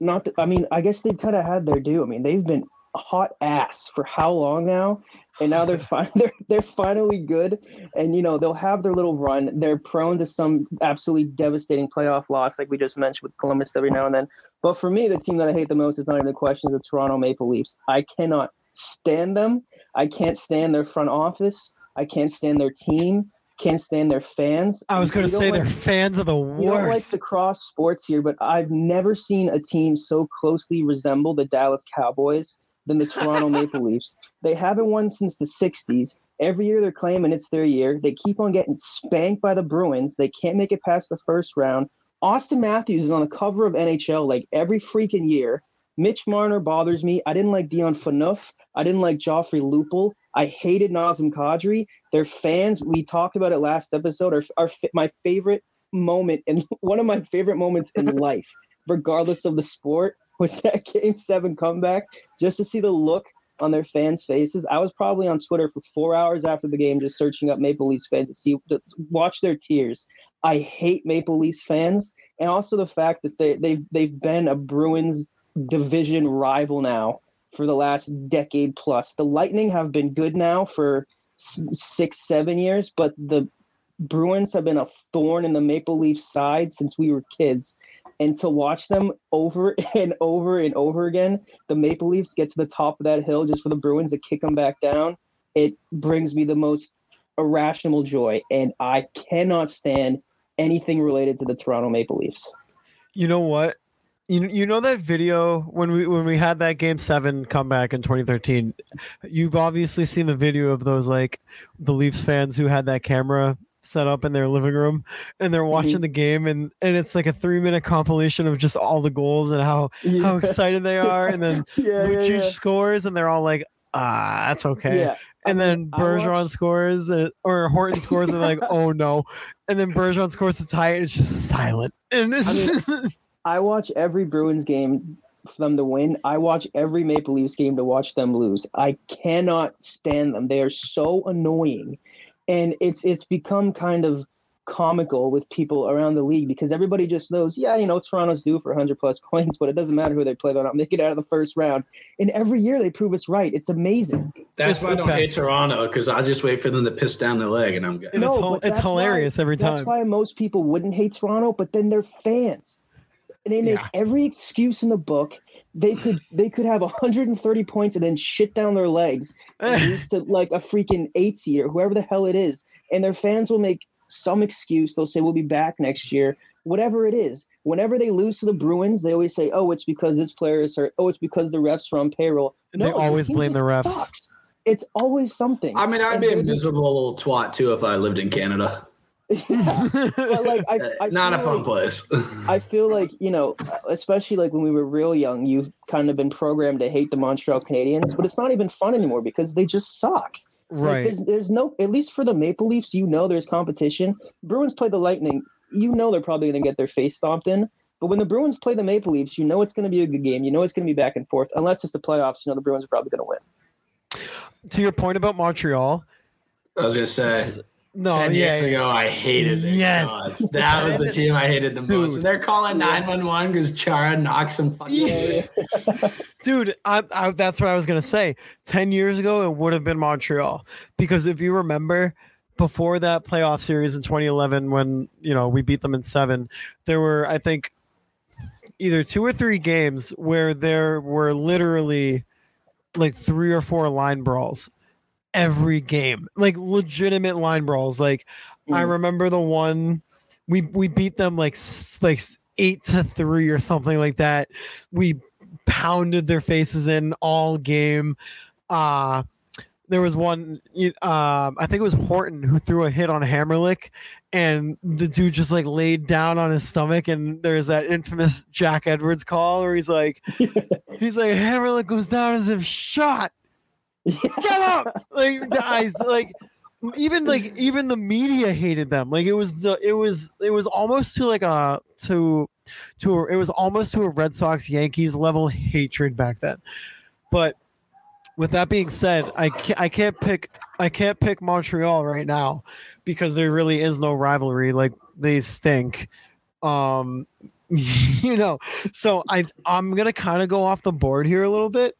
not. th- I mean, I guess they've kind of had their due. I mean, they've been hot ass for how long now, and now they're fin- they're they're finally good. And you know, they'll have their little run. They're prone to some absolutely devastating playoff loss, like we just mentioned with Columbus every now and then. But for me, the team that I hate the most is not even a question: the Toronto Maple Leafs. I cannot stand them. I can't stand their front office. I can't stand their team. Can't stand their fans. I was going to say like- they're fans of the you don't like worst. the cross sports here, but I've never seen a team so closely resemble the Dallas Cowboys than the Toronto Maple Leafs. They haven't won since the 60s. Every year they're claiming it's their year. They keep on getting spanked by the Bruins. They can't make it past the first round. Auston Matthews is on the cover of NHL like every freaking year. Mitch Marner bothers me. I didn't like Dion Phaneuf. I didn't like Joffrey Lupul. I hated Nazem Kadri. Their fans, we talked about it last episode, are, are my favorite moment and one of my favorite moments in life, regardless of the sport, was that game seven comeback. Just to see the look on their fans' faces. I was probably on Twitter for four hours after the game, just searching up Maple Leafs fans to see to watch their tears. I hate Maple Leafs fans, and also the fact that they they've they've been a Bruins division rival now for the last decade plus. The Lightning have been good now for six, seven years, but the Bruins have been a thorn in the Maple Leaf side since we were kids. And to watch them over and over and over again, the Maple Leafs get to the top of that hill just for the Bruins to kick them back down, it brings me the most irrational joy. And I cannot stand anything related to the Toronto Maple Leafs. You know what? You you know that video when we when we had that game seven comeback in 2013. You've obviously seen the video of those like the Leafs fans who had that camera set up in their living room and they're watching the game and and it's like a three minute compilation of just all the goals and how how excited they are and then yeah, yeah, yeah. scores and they're all like ah that's okay Yeah. and I then mean, I Bergeron watched- scores uh, or Horton scores and they're like oh no and then Bergeron scores to tie it and it's just silent and it's I watch every Bruins game for them to win. I watch every Maple Leafs game to watch them lose. I cannot stand them. They are so annoying. And it's it's become kind of comical with people around the league because everybody just knows, yeah, you know, Toronto's due for 100 plus points, but it doesn't matter who they play. They're not making it out of the first round. And every year they prove us right. It's amazing. That's It's why I don't hate. Toronto because I just wait for them to piss down their leg and I'm good. And it's, No, it's hilarious why- every time. That's why most people wouldn't hate Toronto, but then they're fans. And they make Yeah. every excuse in the book. They could they could have 130 points and then shit down their legs lose to like a freaking eight seed or whoever the hell it is. And their fans will make some excuse. They'll say we'll be back next year. Whatever it is. Whenever they lose to the Bruins, they always say, Oh, it's because this player is hurt. Oh, it's because the refs are on payroll. And they always blame the refs. sucks. it's always something. I mean, I'd And be a miserable little twat too if I lived in Canada. But like I, I Not a fun like- place. I feel like you know, especially like when we were real young, you've kind of been programmed to hate the Montreal Canadiens, but it's not even fun anymore because they just suck. Like, right. there's, there's no, at least for the Maple Leafs, you know, there's competition. Bruins play the Lightning, you know, they're probably going to get their face stomped in. But when the Bruins play the Maple Leafs, you know it's going to be a good game. You know it's going to be back and forth. Unless it's the playoffs, you know the Bruins are probably going to win. to your point about Montreal. I was gonna say. S- No, Ten yeah, years ago, I hated it. Yes. God, that was the team I hated the most. Dude. And they're calling Yeah. nine one one because Chara knocks some fucking. Yeah. dude. I, I, that's what I was gonna say. Ten years ago, it would have been Montreal because if you remember, before that playoff series in 2011, when you know we beat them in seven, there were I think either two or three games where there were literally like three or four line brawls every game, like legitimate line brawls. Like I Mm. remember the one we we beat them like like eight to three or something like that. We pounded their faces in all game. Uh there was one um I think it was Horton who threw a hit on Hamrlik and the dude just like laid down on his stomach and there's that infamous Jack Edwards call where he's like he's like Hamrlik goes down as if shot. Get up! Like guys, like even like even the media hated them. Like it was the it was it was almost to like a to to it was almost to a Red Sox Yankees level hatred back then. But with that being said, I can't, I can't pick I can't pick Montreal right now because there really is no rivalry. Like they stink. Um you know, so I I'm gonna kind of go off the board here a little bit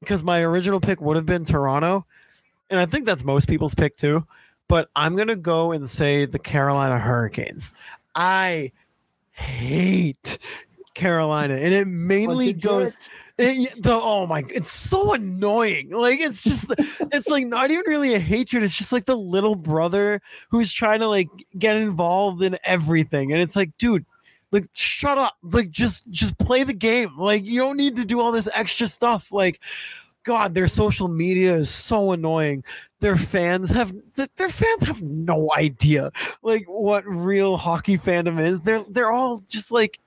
because my original pick would have been Toronto, and I think that's most people's pick too. But I'm gonna go and say the Carolina Hurricanes. I hate Carolina, and it mainly goes it, the oh my it's so annoying like it's just it's like not even really a hatred it's just like the little brother who's trying to like get involved in everything and it's like dude like shut up like just just play the game like you don't need to do all this extra stuff like god their social media is so annoying their fans have their fans have no idea like what real hockey fandom is they're they're all just like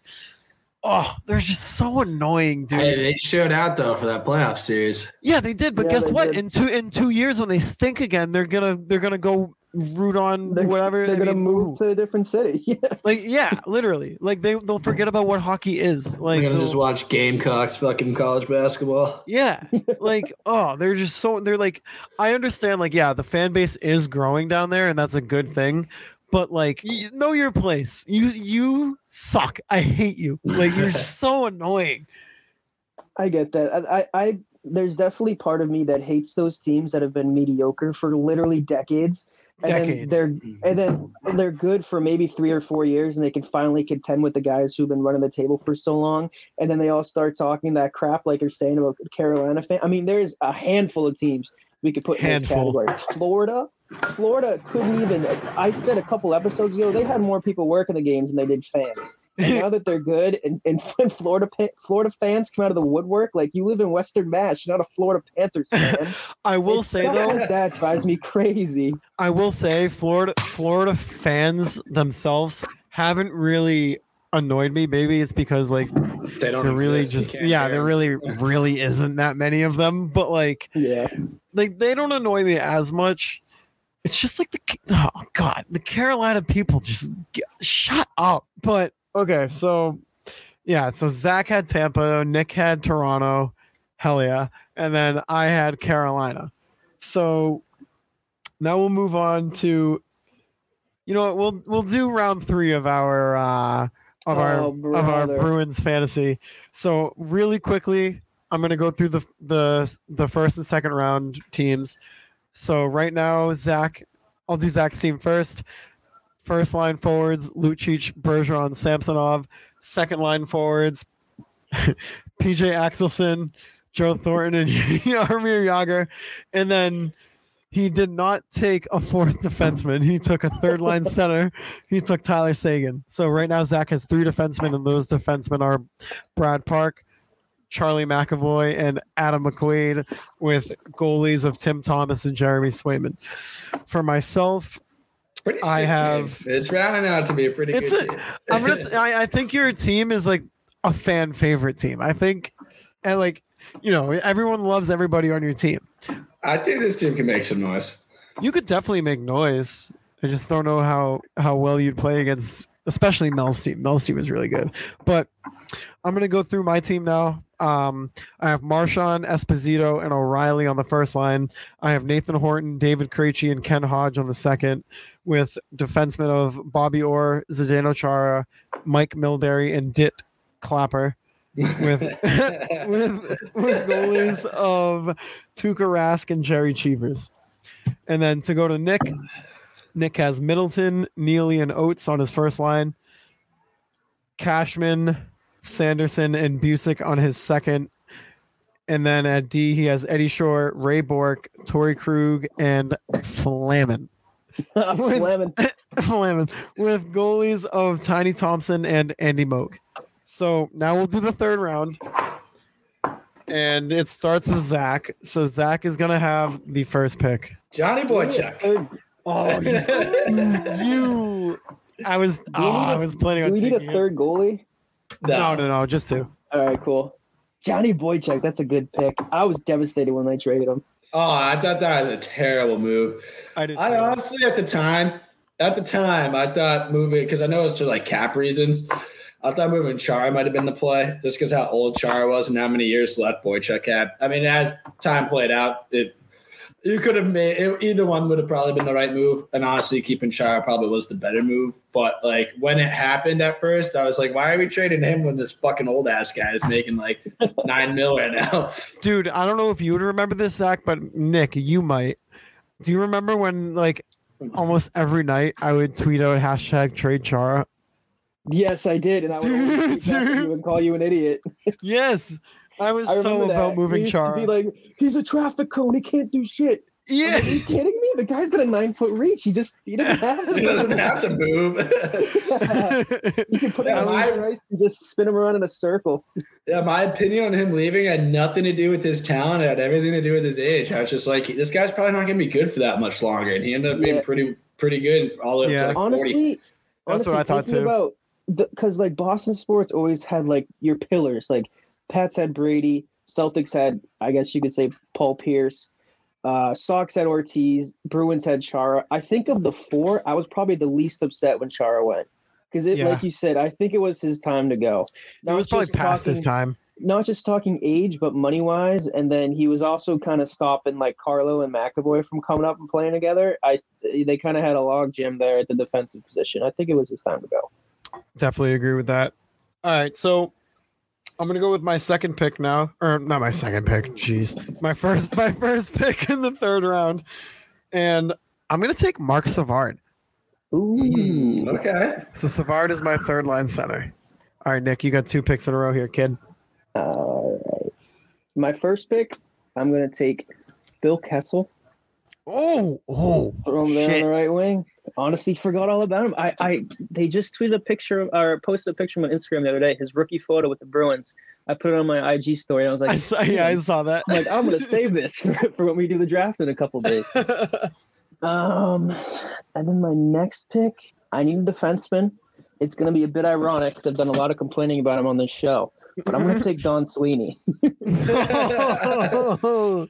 oh they're just so annoying dude Hey, they showed out though for that playoff series. yeah, they did. But Yeah, guess what? did. In two in two years, when they stink again, they're gonna they're gonna go root on They're, whatever. They're I gonna mean, move who. to a different city. Yeah. like yeah, literally. Like they they'll forget about what hockey is. Like I'm gonna just watch Gamecocks fucking college basketball. yeah, like oh, they're just so they're like. I understand. Like yeah, the fan base is growing down there, and that's a good thing. But like, y- know your place. You you suck. I hate you. Like you're so annoying. I get that. I, I, I there's definitely part of me that hates those teams that have been mediocre for literally decades. And Decades. Then they're mm-hmm. and then they're good for maybe three or four years, and they can finally contend with the guys who've been running the table for so long. And then they all start talking that crap like they're saying about Carolina fan. I mean, there's a handful of teams we could put in this category. Florida, Florida couldn't even. I said a couple episodes ago they had more people working the games than they did fans. And now that they're good, and, and Florida Florida fans come out of the woodwork, like you live in Western Mass, you're not a Florida Panthers fan. I will It's say though, that drives me crazy. I will say Florida Florida fans themselves haven't really annoyed me. Maybe it's because like They don't there really just yeah, there really really isn't that many of them. But like Yeah, like they don't annoy me as much. It's just like the oh god, the Carolina people just get, shut up. But okay, so yeah, so Zach had Tampa, Nick had Toronto, hell yeah, and then I had Carolina. So now we'll move on to you know what we'll we'll do round three of our uh of our Oh, of our. Bruins fantasy. So really quickly, I'm gonna go through the the the first and second round teams. So right now, Zach, I'll do Zach's team first. First line forwards: Lucic, Bergeron, Samsonov. Second line forwards: PJ Axelsson, Joe Thornton, and Jaromir Jagr. And then he did not take a fourth defenseman. He took a third line center. He took Tyler Seguin. So right now, Zach has three defensemen, and those defensemen are Brad Park, Charlie McAvoy and Adam McQuaid, with goalies of Tim Thomas and Jeremy Swayman. For myself, Pretty I have- team. It's rounding out to be a pretty It's good a- team. I'm gonna. I think your team is like a fan favorite team. I think, and like you know, everyone loves everybody on your team. I think this team can make some noise. You could definitely make noise. I just don't know how how well you'd play against, especially Mel's team. Mel's team is really good. But I'm gonna go through my team now. Um, I have Marchand, Esposito, and O'Reilly on the first line. I have Nathan Horton, David Krejci, and Ken Hodge on the second, with defensemen of Bobby Orr, Zdeno Chara, Mike Milbury, and Dit Clapper. with with with goalies of Tuukka Rask and Jerry Cheevers. And then to go to Nick, Nick has Middleton, Neely, and Oates on his first line. Cashman, Sanderson, and Bucyk on his second. And then at D, he has Eddie Shore, Ray Bourque, Torey Krug, and Flaman. Flaman. Flaman with goalies of Tiny Thompson and Andy Moog. So now we'll do the third round. And it starts with Zach. So Zach is gonna have the first pick. Johnny Boychuk. Oh, you! I was. we Oh, need ah, was planning Do on we need taking a it. third goalie? No, no, no, just two. All right, cool. Johnny Boychuk, that's a good pick. I was devastated when they traded him. Oh, I thought that was a terrible move. I did. I too. honestly, at the time, at the time, I thought moving because I know it's to like cap reasons. I thought moving Chara might have been the play, just because how old Chara was and how many years left Boychuk had. I mean, as time played out, it you could have made it, either one would have probably been the right move, and honestly, keeping Chara probably was the better move. But like when it happened at first, I was like, why are we trading him when this fucking old ass guy is making like nine mil right now? dude. I don't know if you would remember this, Zach, but Nick, you might. Do you remember when, like, almost every night I would tweet out hashtag trade Chara? Yes, I did, and I would, Dude, always tweet back at dude. and call you an idiot. Yes, I was I so remember about that. moving he used to Chara. be like, he's a traffic cone. He can't do shit. Yeah, like, Are you kidding me? The guy's got a nine foot reach. He just he doesn't have He to. doesn't have to move. you can put him Yeah, on my- ice and just spin him around in a circle. Yeah, my opinion on him leaving had nothing to do with his talent. It had everything to do with his age. I was just like, this guy's probably not going to be good for that much longer, and he ended up being Yeah. pretty pretty good all the way Yeah. up to like 40. honestly, That's what I thought too. About because like Boston sports always had like your pillars. Like Pats had Brady, Celtics had I guess you could say Paul Pierce, uh, Sox had Ortiz, Bruins had Chara. I think of the four, I was probably the least upset when Chara went because it, Yeah. like you said, I think it was his time to go. it was Not probably just past his talking- time. Not just talking age, but money wise, and then he was also kind of stopping like Carlo and McAvoy from coming up and playing together. I they kind of had a log jam there at the defensive position. I think it was his time to go. Definitely agree with that. All right, so I'm gonna go with my second pick now, or not my second pick. Jeez, my first, my first pick in the third round, and I'm gonna take Mark Savard. Ooh. Mm, okay. So Savard is my third line center. All right, Nick, you got two picks in a row here, kid. All right. My first pick, I'm gonna take Phil Kessel. Oh, oh, Throw him there on the right wing. Honestly, forgot all about him. I, I, they just tweeted a picture or posted a picture on Instagram the other day. His rookie photo with the Bruins. I put it on my IG story. I was like, I saw, yeah, I saw that. I'm like, I'm gonna save this for, for when we do the draft in a couple days. Um, and then my next pick, I need a defenseman. It's gonna be a bit ironic because I've done a lot of complaining about him on this show, but I'm gonna take Don Sweeney.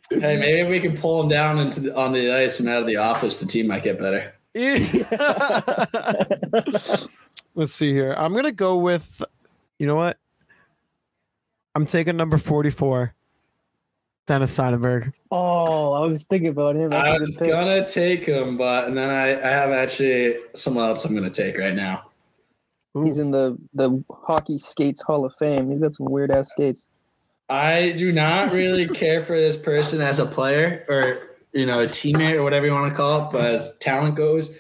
Hey, maybe we can pull him down into the, on the ice and out of the office. The team might get better. Let's see here. I'm gonna go with. You know what? I'm taking number 44, Dennis Seidenberg. Oh, I was thinking about him. That's a I good was pick. gonna take him, but and then I, I have actually someone else I'm gonna take right now. He's in the the hockey skates Hall of Fame. He's got some weird ass skates. I do not really care for this person as a player or you know a teammate or whatever you want to call it, but as talent goes,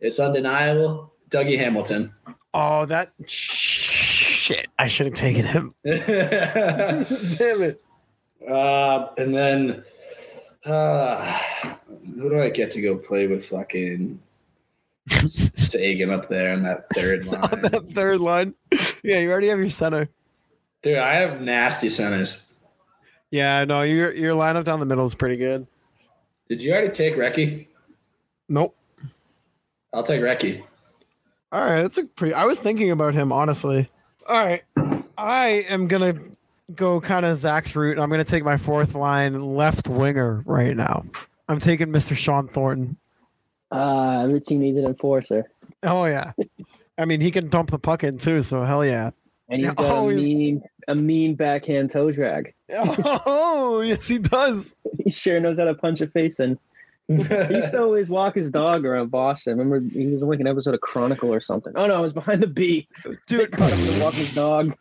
it's undeniable. Dougie Hamilton. Oh, that shit! I should have taken him. uh, Damn it! and then uh, who do I get to go play with? Fucking Seguin up there in that third line. On that third line. Yeah, you already have your center. Dude, I have nasty centers. Yeah, no, your your lineup down the middle is pretty good. Did you already take Recchi? Nope. I'll take Recchi. All right, that's a pretty. I was thinking about him honestly. All right, I am gonna go kind of Zach's route. and I'm gonna take my fourth line left winger right now. I'm taking Mr. Shawn Thornton. Uh, every team needs an enforcer. Oh yeah, I mean he can dump the puck in too. So hell yeah. And he's Yeah, got always- a mean, a mean backhand toe drag. Oh yes, he does. He sure knows how to punch a face in. He used to always walk his dog around Boston. Remember, he was in like an episode of Chronicle or something. Oh no, it was behind the B. Dude, Caught him walk his dog.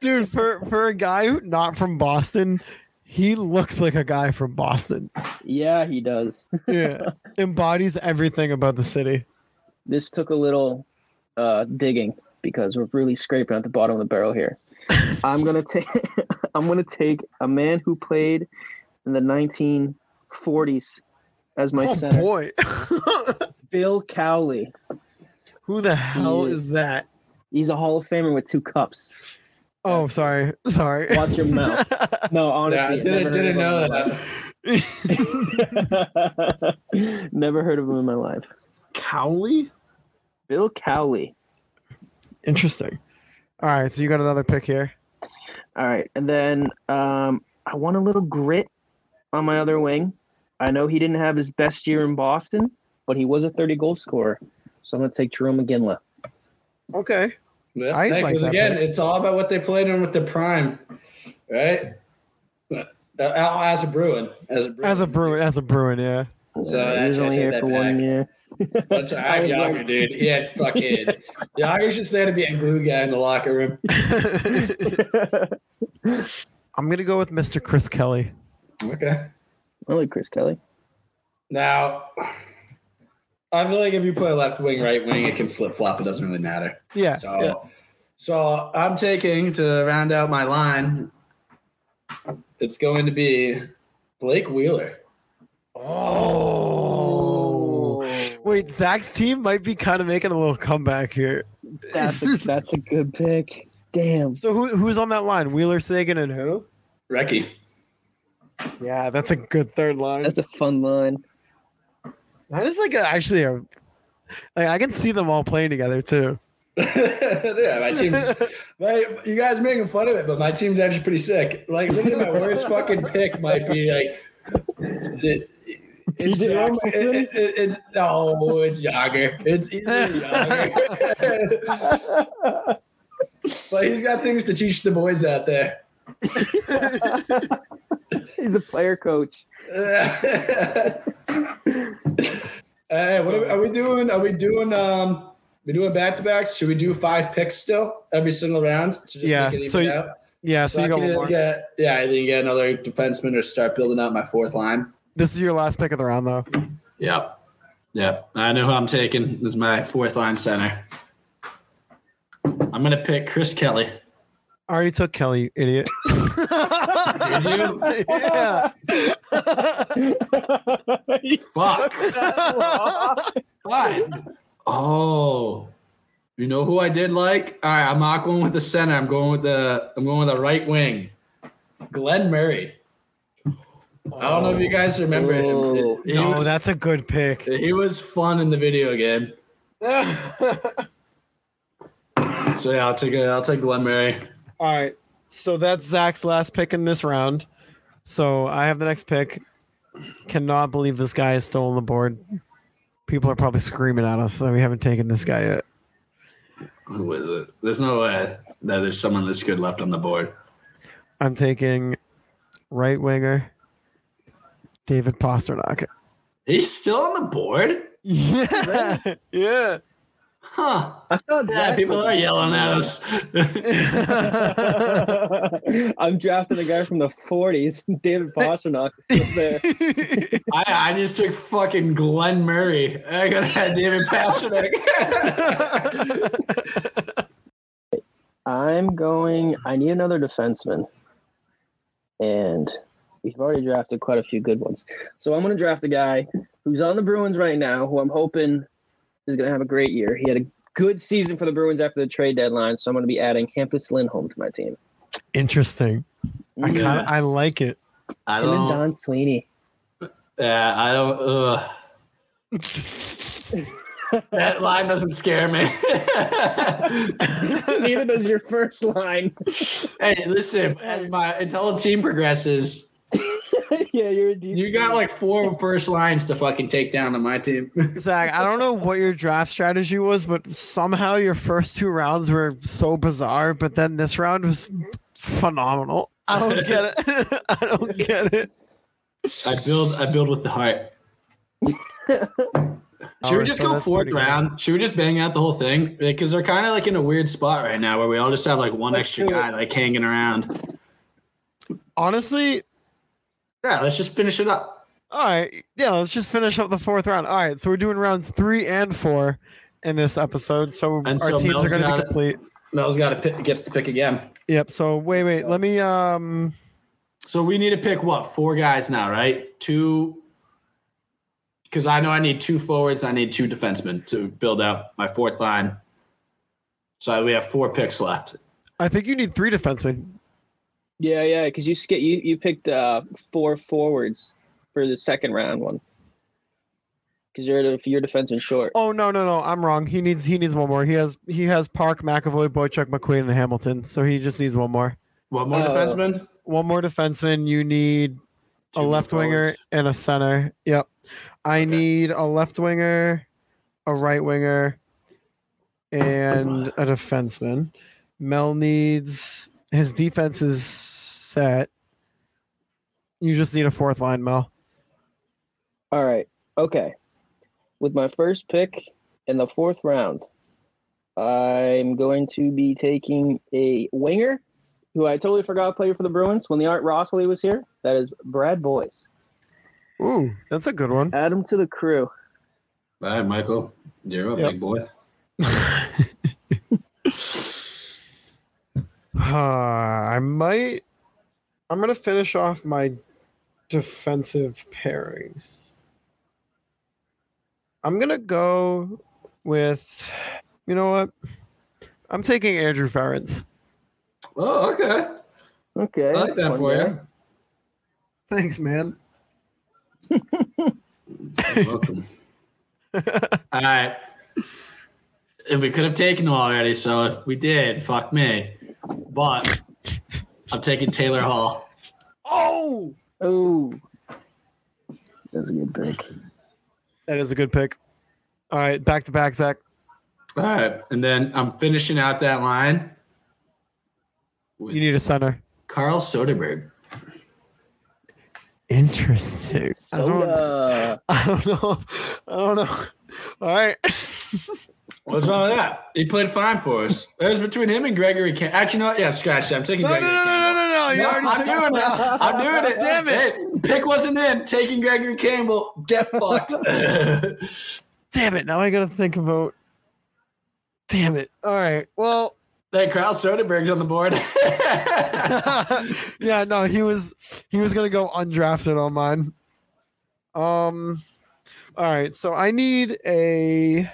dude, for for a guy who not from Boston, he looks like a guy from Boston. Yeah, he does. Yeah, embodies everything about the city. This took a little uh, digging because we're really scraping at the bottom of the barrel here. I'm gonna take. I'm gonna take a man who played in the 1940s as my oh center, boy, Bill Cowley. who the hell He is that? He's a Hall of Famer with two cups. Oh, sorry, sorry. Watch your mouth. No, Yeah, I honestly, didn't, didn't know that. that. never heard of him in my life. Cowley. Bill Cowley. Interesting. All right, so you got another pick here. All right, and then um, I want a little grit on my other wing. I know he didn't have his best year in Boston, but he was a 30 goal scorer. So I'm going to take Jarome Iginla. Okay. Yeah, I hey, like 'cause that again, pick. it's all about what they played in with the prime, right? Uh, As a Bruin, as a Bruin, As a Bruin, as a Bruin, yeah. So he was only here that for one year. That's I I'm was like- dude. He had fucking Jagr's just there to be a glue guy in the locker room. I'm gonna go with Mr. Chris Kelly. Okay. I like Chris Kelly. Now, I feel like if you play left wing, right wing, it can flip flop. It doesn't really matter. Yeah. So, yeah. so I'm taking to round out my line. It's going to be Blake Wheeler. Oh. Wait, Zach's team might be kind of making a little comeback here. That's a, that's a good pick. Damn. So who who's on that line? Wheeler, Seguin, and who? Recchi. Yeah, that's a good third line. That's a fun line. that is like a, actually a. Like, I can see them all playing together too. yeah, my team's. My, you guys are making fun of it, but my team's actually pretty sick. Like, literally, my worst fucking pick might be like. It, it's, PJ Jerome- Axelsson? it- it- it's no, it's Jagr. It's easily Jagr. but he's got things to teach the boys out there. He's a player coach. Hey, what are we, are we doing? Are we doing? Um, we doing back to backs? Should we do five picks still every single round? To just Yeah, make it so even you- out? Yeah, so So you I got can one more. get yeah, I think get another defenseman or start building out my fourth line. This is your last pick of the round, though. Yep. Yep. I know who I'm taking. This is my fourth line center. I'm gonna pick Chris Kelly. I already took Kelly, you idiot. Did you? yeah. Fuck. Fine. Oh. You know who I did like? All right, I'm not going with the center. I'm going with the I'm going with the right wing. Glen Murray. I don't know if you guys remember Oh. him. He, no, was, that's a good pick. he was fun in the video game. So yeah, I'll take a, I'll take Glen Murray. All right. So that's Zach's last pick in this round. So I have the next pick. Cannot believe this guy is still on the board. People are probably screaming at us that we haven't taken this guy yet. Who is it? There's no way that there's someone this good left on the board. I'm taking right winger David Pastrnak. He's still on the board? Yeah. Yeah. Huh. I thought Yeah, people are yelling at us. I'm drafting a guy from the 40s. David Pastrnak is still there. I, I just took fucking Glen Murray. I gotta have David Pastrnak. I'm going. I need another defenseman, and we've already drafted quite a few good ones. So I'm going to draft a guy who's on the Bruins right now, who I'm hoping is going to have a great year. He had a good season for the Bruins after the trade deadline, so I'm going to be adding Hampus Lindholm to my team. Interesting. I mm-hmm. kind of I like it. I Him and don't. Don Sweeney. Yeah, I don't. Ugh. That line doesn't scare me. Neither does your first line. hey, listen. As my until the team progresses, yeah, you're a deep. you got like four first lines to fucking take down on my team. Zach, I don't know what your draft strategy was, but somehow your first two rounds were so bizarre, but then this round was phenomenal. I don't get it. I don't get it. I build. I build with the heart. Should we just so go that's fourth pretty good. round? Should we just bang out the whole thing? Because they're kind of like in a weird spot right now where we all just have like one Let's extra guy like hanging around. Honestly, Yeah, let's just finish it up. all right. Yeah, let's just finish up the fourth round. All right, so we're doing rounds three and four in this episode. So And our so teams Mel's are going to be complete. Mel's got to pick. Gets to pick again. Yep. So wait, wait. Let me. Um. So we need to pick what four guys now, right? Two. Because I know I need two forwards. I need two defensemen to build out my fourth line. So we have four picks left. I think you need three defensemen. Yeah, yeah, because you skip you you picked uh four forwards for the second round one. Because you're the you're defenseman short. Oh no, no, no! I'm wrong. He needs he needs one more. He has he has Park, McAvoy, Boychuk, McQueen, and Hamilton. So he just needs one more. One more Oh. defenseman. One more defenseman. You need Two a left winger and a center. Yep. I Okay. need a left winger, a right winger, and a defenseman. Mel needs his defense is set. You just need a fourth line, Mel. All right. Okay. With my first pick in the fourth round, I'm going to be taking a winger who I totally forgot played for the Bruins when the Art Ross while he was here. That is Brad Boyes. Ooh, that's a good one. Add him to the crew. Bye, Michael. You're a Yep. big boy. Uh, I might. I'm gonna finish off my defensive pairings. I'm gonna go with. You know what? I'm taking Andrew Ference. Oh, okay. Okay. I like that for you. Thanks, man. You're welcome. All right. And we could have taken them already, so if we did, fuck me. But I'm taking Taylor Hall. Oh, Oh, that's a good pick. that is a good pick. All right, back to back, Zach. All right. And then I'm finishing out that line You need a center. Carl Soderberg. Interesting. I don't, Soda. I don't know. I don't know. All right. What's wrong with that? He played fine for us. It was between him and Gregory Cam- Actually, no, yeah, scratch that. I'm taking No, no, no, Gregory no, no, no, no. You No, already I'm doing it. I'm doing it. Damn it. Hey, pick wasn't in. Taking Gregory Campbell. Get fucked. Damn it. Now I got to think about. Damn it. All right. Well, that Carl Soderberg's on the board. yeah, no, he was he was gonna go undrafted on mine. Um, all right, so I need a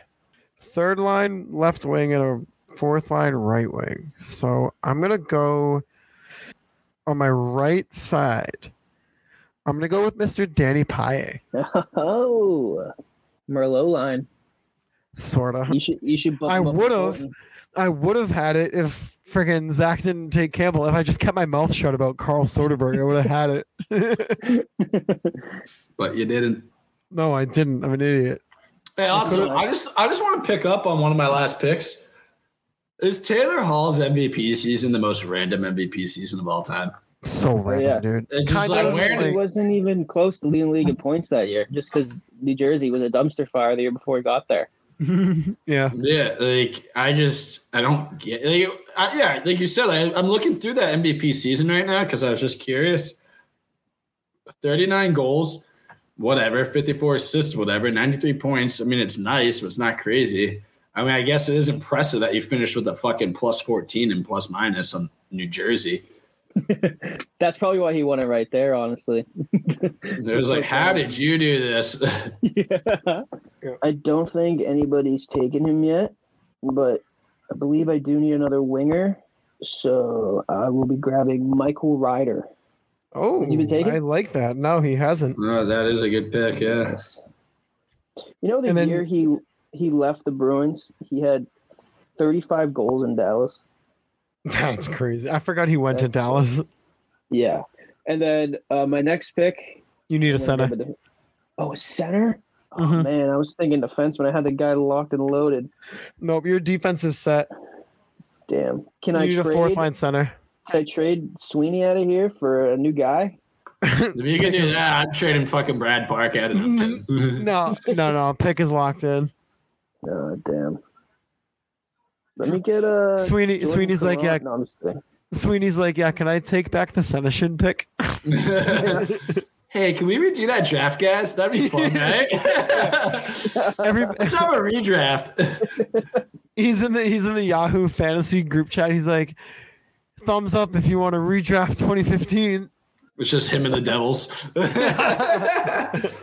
third line left wing and a fourth line right wing. So I'm gonna go on my right side. I'm gonna go with Mr. Danny Paille, Oh, Merlot line. sorta. You should you should. bump I him up to would've. I would have had it if friggin' Zach didn't take Campbell. If I just kept my mouth shut about Carl Soderberg, I would have had it. but you didn't. no, I didn't. I'm an idiot. Hey, also, I just I just want to pick up on one of my last picks. Is Taylor Hall's MVP season the most random MVP season of all time? So oh, random, yeah. dude. It's just Kind like of where He wasn't even close to leading the league in points that year, just because New Jersey was a dumpster fire the year before he got there. yeah. Yeah, like I just I don't get like, I, yeah, like you said, I, I'm looking through that MVP season right now because I was just curious. 39 goals, whatever, 54 assists, whatever, 93 points. I mean, it's nice, but it's not crazy. I mean, I guess it is impressive that you finished with a fucking plus 14 and plus minus on New Jersey. That's probably why he won it right there, honestly. It was like, how did you do this? yeah. I don't think anybody's taken him yet, but I believe I do need another winger. So I will be grabbing Michael Ryder. Oh, Has he been taken? I like that. No, he hasn't. Oh, that is a good pick. Yeah. You know the then- year he he left the Bruins, he had 35 goals in Dallas. That's crazy. I forgot he went to That's- Dallas. Yeah. And then uh, my next pick. You need a I'm gonna center. grab a def- Oh, a center? Oh Mhm. man, I was thinking defense when I had the guy locked and loaded. Nope, your defense is set. Damn. Can You I need a fourth line center. Can I trade Sweeney out of here for a new guy? If you can do that, I'm trading fucking Brad Park out of it. No, no, no. Pick is locked in. Oh damn. Let me get a Sweeney, Jordan Sweeney's like, yeah. No, I'm just kidding. Sweeney's like, yeah. Can I take back the Senishin pick? hey, can we redo that draft, guys? That'd be fun, right? Every Let's have a redraft. he's in the he's in the Yahoo Fantasy group chat. He's like, thumbs up if you want to redraft 2015. It's just him and the Devils.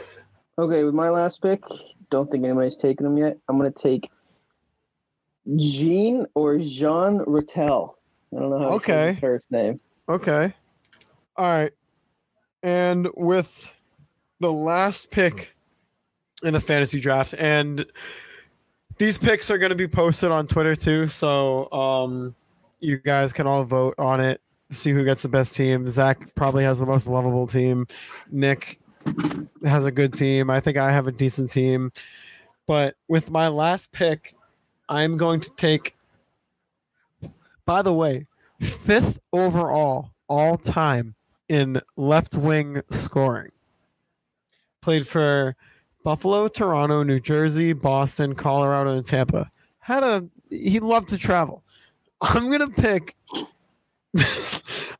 Okay, with my last pick, don't think anybody's taken him yet. I'm gonna take Jean or Jean Ratelle. I don't know how to say Okay. his first name. Okay. All right. And with the last pick in the fantasy draft, and these picks are going to be posted on Twitter too. So um, you guys can all vote on it, see who gets the best team. Zach probably has the most lovable team. Nick has a good team. I think I have a decent team. But with my last pick, I'm going to take. By the way, fifth overall all time in left wing scoring. Played for Buffalo, Toronto, New Jersey, Boston, Colorado, and Tampa. Had a he loved to travel. I'm gonna pick.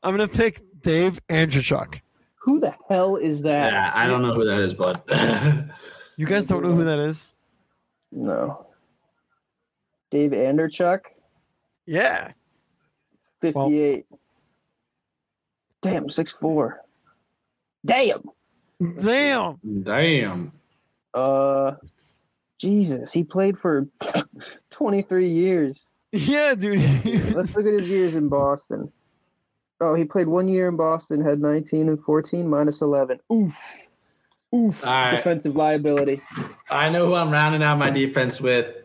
I'm gonna pick Dave Andreychuk. Who the hell is that? yeah, I don't know who that is, bud. You guys don't know who that is? No. Dave Andreychuk, Yeah. 58. Damn, six four. Damn. Damn. Damn. Uh, Jesus, he played for 23 years. Yeah, dude. Let's look at his years in Boston. Oh, he played one year in Boston, had 19 and 14, minus 11. Oof. Oof. All right. Defensive liability. I know who I'm rounding out my defense with.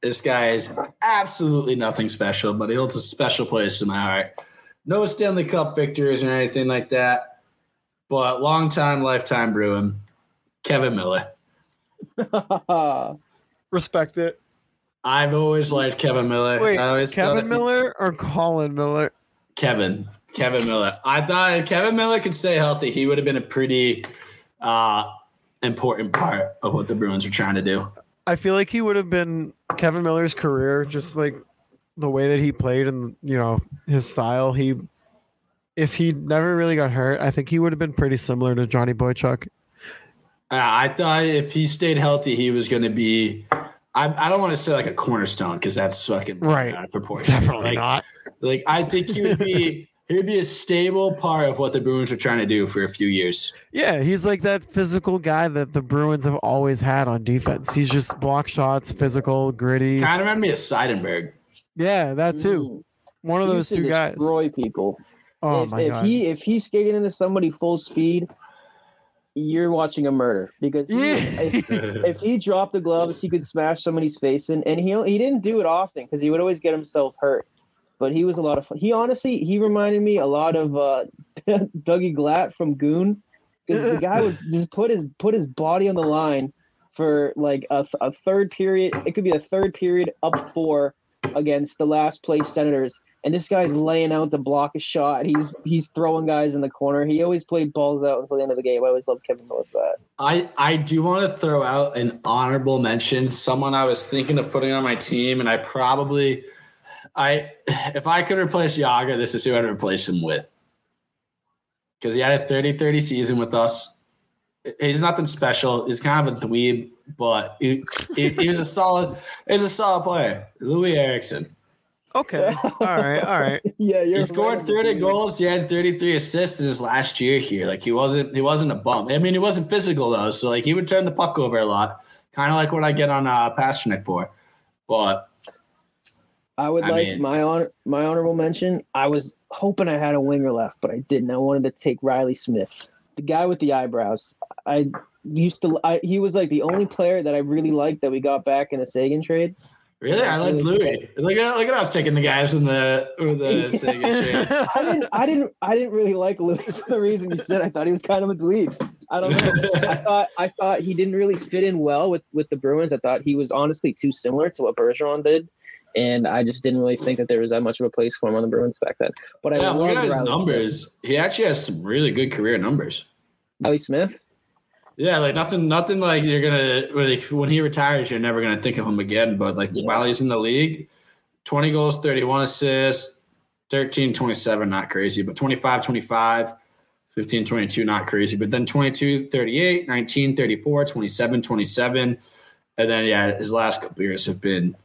This guy is absolutely nothing special, but he holds a special place in my heart. No Stanley Cup victories or anything like that, but long time, lifetime Bruin, Kevin Miller. Respect it. I've always liked Kevin Miller. Wait, I always thought Kevin Miller or Colin Miller? Kevin. Kevin Miller. I thought if Kevin Miller could stay healthy, he would have been a pretty uh, important part of what the Bruins are trying to do. I feel like he would have been Kevin Miller's career, just like the way that he played and you know his style. He, if he never really got hurt, I think he would have been pretty similar to Johnny Boychuk. Uh, I thought if he stayed healthy, he was going to be. I, I don't want to say like a cornerstone because that's fucking Right. out of proportion. Definitely like, not. Like I think he would be. He would be a stable part of what the Bruins are trying to do for a few years. Yeah, he's like that physical guy that the Bruins have always had on defense. He's just block shots, physical, gritty. Kind of reminded me of Seidenberg. Yeah, that too. Mm. One of He those used to two guys. Destroy people. Oh if, my if god. he if he skated into somebody full speed, you're watching a murder because he, Yeah. if, if he dropped the gloves, he could smash somebody's face in, and he he didn't do it often because he would always get himself hurt. But he was a lot of fun. He honestly he reminded me a lot of uh, Dougie Glatt from Goon because the guy would just put his put his body on the line for like a, a third period. It could be a third period up four against the last place Senators, and this guy's laying out to block a shot. He's he's throwing guys in the corner. He always played balls out until the end of the game. I always loved Kevin Miller for that. I, I do want to throw out an honorable mention. Someone I was thinking of putting on my team, and I probably, I if I could replace Jagr, this is who I'd replace him with. Because he had a 30-30 season with us. He's nothing special. He's kind of a dweeb, but he, he, he was a solid. He's a solid player. Loui Eriksson. okay. All right. All right. Yeah, you're He scored right. 30 goals. He had 33 assists in his last year here. Like he wasn't he wasn't a bum. I mean, he wasn't physical though, so like he would turn the puck over a lot, kind of like what I get on uh, Pastrnak for. But I would I like mean- my honor my honorable mention. I was hoping I had a winger left, but I didn't. I wanted to take Reilly Smith, the guy with the eyebrows. I used to. I, he was like the only player that I really liked that we got back in the Seguin trade. Really, I like Loui. Look at look at us taking the guys in the with the Seguin trade. I didn't. I didn't. I didn't really like Loui for the reason you said. I thought he was kind of a dweeb. I don't know. I thought. I thought he didn't really fit in well with with the Bruins. I thought he was honestly too similar to what Bergeron did, and I just didn't really think that there was that much of a place for him on the Bruins back then. But I Yeah, look at his Reilly numbers. He actually has some really good career numbers. Smith. Smith. Yeah, like nothing, nothing like you're gonna like when he retires, you're never gonna think of him again. But like Yeah. while he's in the league, 20 goals, 31 assists, 13, 27, not crazy, but 25, 25, 15, 22, not crazy. But then 22, 38, 19, 34, 27, 27. And then, yeah, his last couple years have been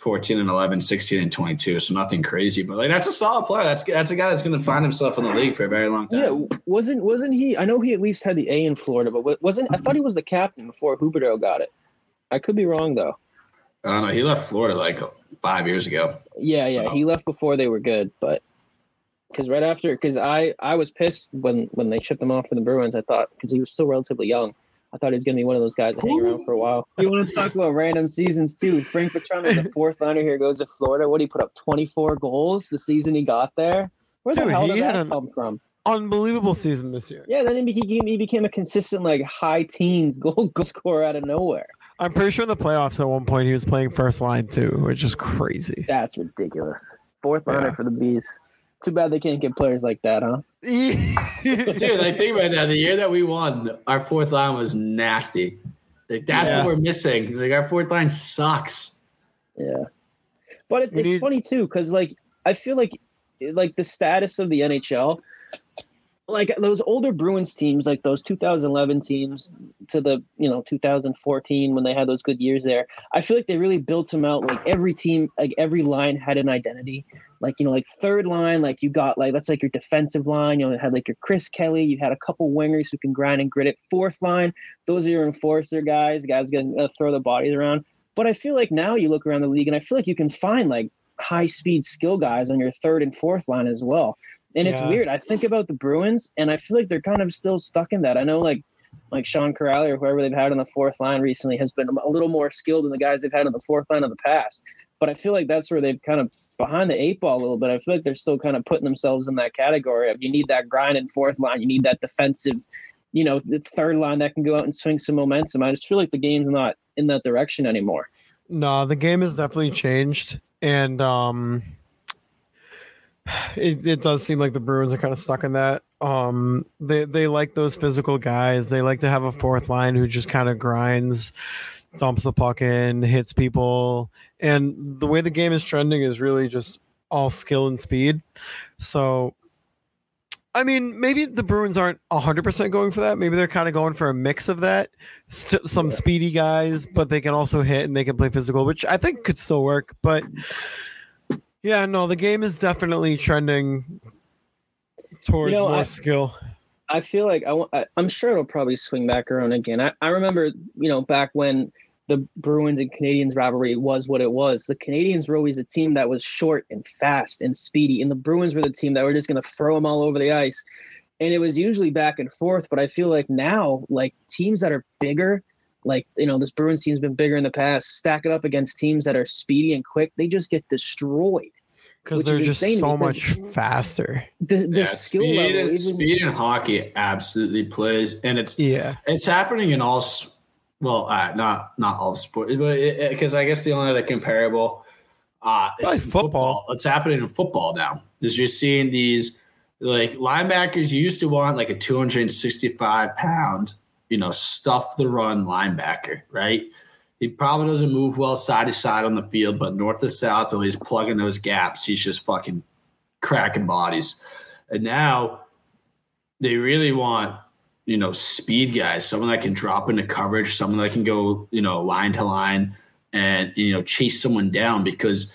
14 and 11, 16 and 22. So nothing crazy, but like that's a solid player. That's that's a guy that's gonna find himself in the league for a very long time. Yeah, wasn't wasn't he? I know he at least had the A in Florida, but wa- wasn't I thought he was the captain before Huberdeau got it. I could be wrong though. I don't know. He left Florida like five years ago. Yeah, yeah, So- he left before they were good, but because right after, because I I was pissed when when they shipped him off for the Bruins. I thought because he was still relatively young, I thought he was going to be one of those guys that hang around for a while. You want to talk about random seasons too? Frank Vatrano, the fourth liner here, goes to Florida. What did he put up? Twenty four goals the season he got there. Where the Dude, hell he did that an- come from? Unbelievable season this year. Yeah, then he became he became a consistent like high teens goal goal scorer out of nowhere. I'm pretty sure in the playoffs at one point he was playing first line too, which is crazy. That's ridiculous. Fourth liner Yeah. for the bees. Too bad they can't get players like that, huh? Dude, like think about that. The year that we won, our fourth line was nasty. Like that's Yeah. what we're missing. Like our fourth line sucks. Yeah, but it's, it's need- funny too because like I feel like like the status of the NHL, like those older Bruins teams, like those 2011 teams to the you know 2014 when they had those good years there. I feel like they really built them out. Like every team, like every line had an identity. Like you know, like third line, like you got like that's like your defensive line. You know, it had like your Chris Kelly. You had a couple wingers who can grind and grit it. Fourth line, those are your enforcer guys, guys gonna uh, throw the bodies around. But I feel like now you look around the league and I feel like you can find like high speed skill guys on your third and fourth line as well. And it's weird. I think about the Bruins and I feel like they're kind of still stuck in that. I know like like Sean Kuraly or whoever they've had on the fourth line recently has been a little more skilled than the guys they've had on the fourth line in the past. But I feel like that's where they've kind of behind the eight ball a little bit. I feel like they're still kind of putting themselves in that category of you need that grind in fourth line, you need that defensive, you know, the third line that can go out and swing some momentum. I just feel like the game's not in that direction anymore. No, the game has definitely changed, and um, it, it does seem like the Bruins are kind of stuck in that. Um, they they like those physical guys. They like to have a fourth line who just kind of grinds, dumps the puck in, hits people, and the way the game is trending is really just all skill and speed. So. I mean, maybe the Bruins aren't 100% going for that. Maybe they're kind of going for a mix of that. St- some speedy guys, but they can also hit and they can play physical, which I think could still work. But yeah, no, the game is definitely trending towards You know, more I- skill. I feel like I, I, I'm sure it'll probably swing back around again. I, I remember, you know, back when the Bruins and Canadiens rivalry was what it was. The Canadiens were always a team that was short and fast and speedy, and the Bruins were the team that were just going to throw them all over the ice. And it was usually back and forth. But I feel like now, like teams that are bigger, like you know, this Bruins team's been bigger in the past, stack it up against teams that are speedy and quick, they just get destroyed. Because they're just so much faster. The the Yeah, skill speed, level, and, even, speed in hockey absolutely plays, and it's Yeah. it's happening in all. Well, uh, not not all sports, but because I guess the only other comparable uh, is Probably in football. It's happening in football now. Is you're seeing these like linebackers. You used to want like a 265 pound, you know, stuff the run linebacker, right? He probably doesn't move well side to side on the field, but north to south, while he's plugging those gaps, he's just fucking cracking bodies. And now they really want, you know, speed guys, someone that can drop into coverage, someone that can go, you know, line to line and, you know, chase someone down because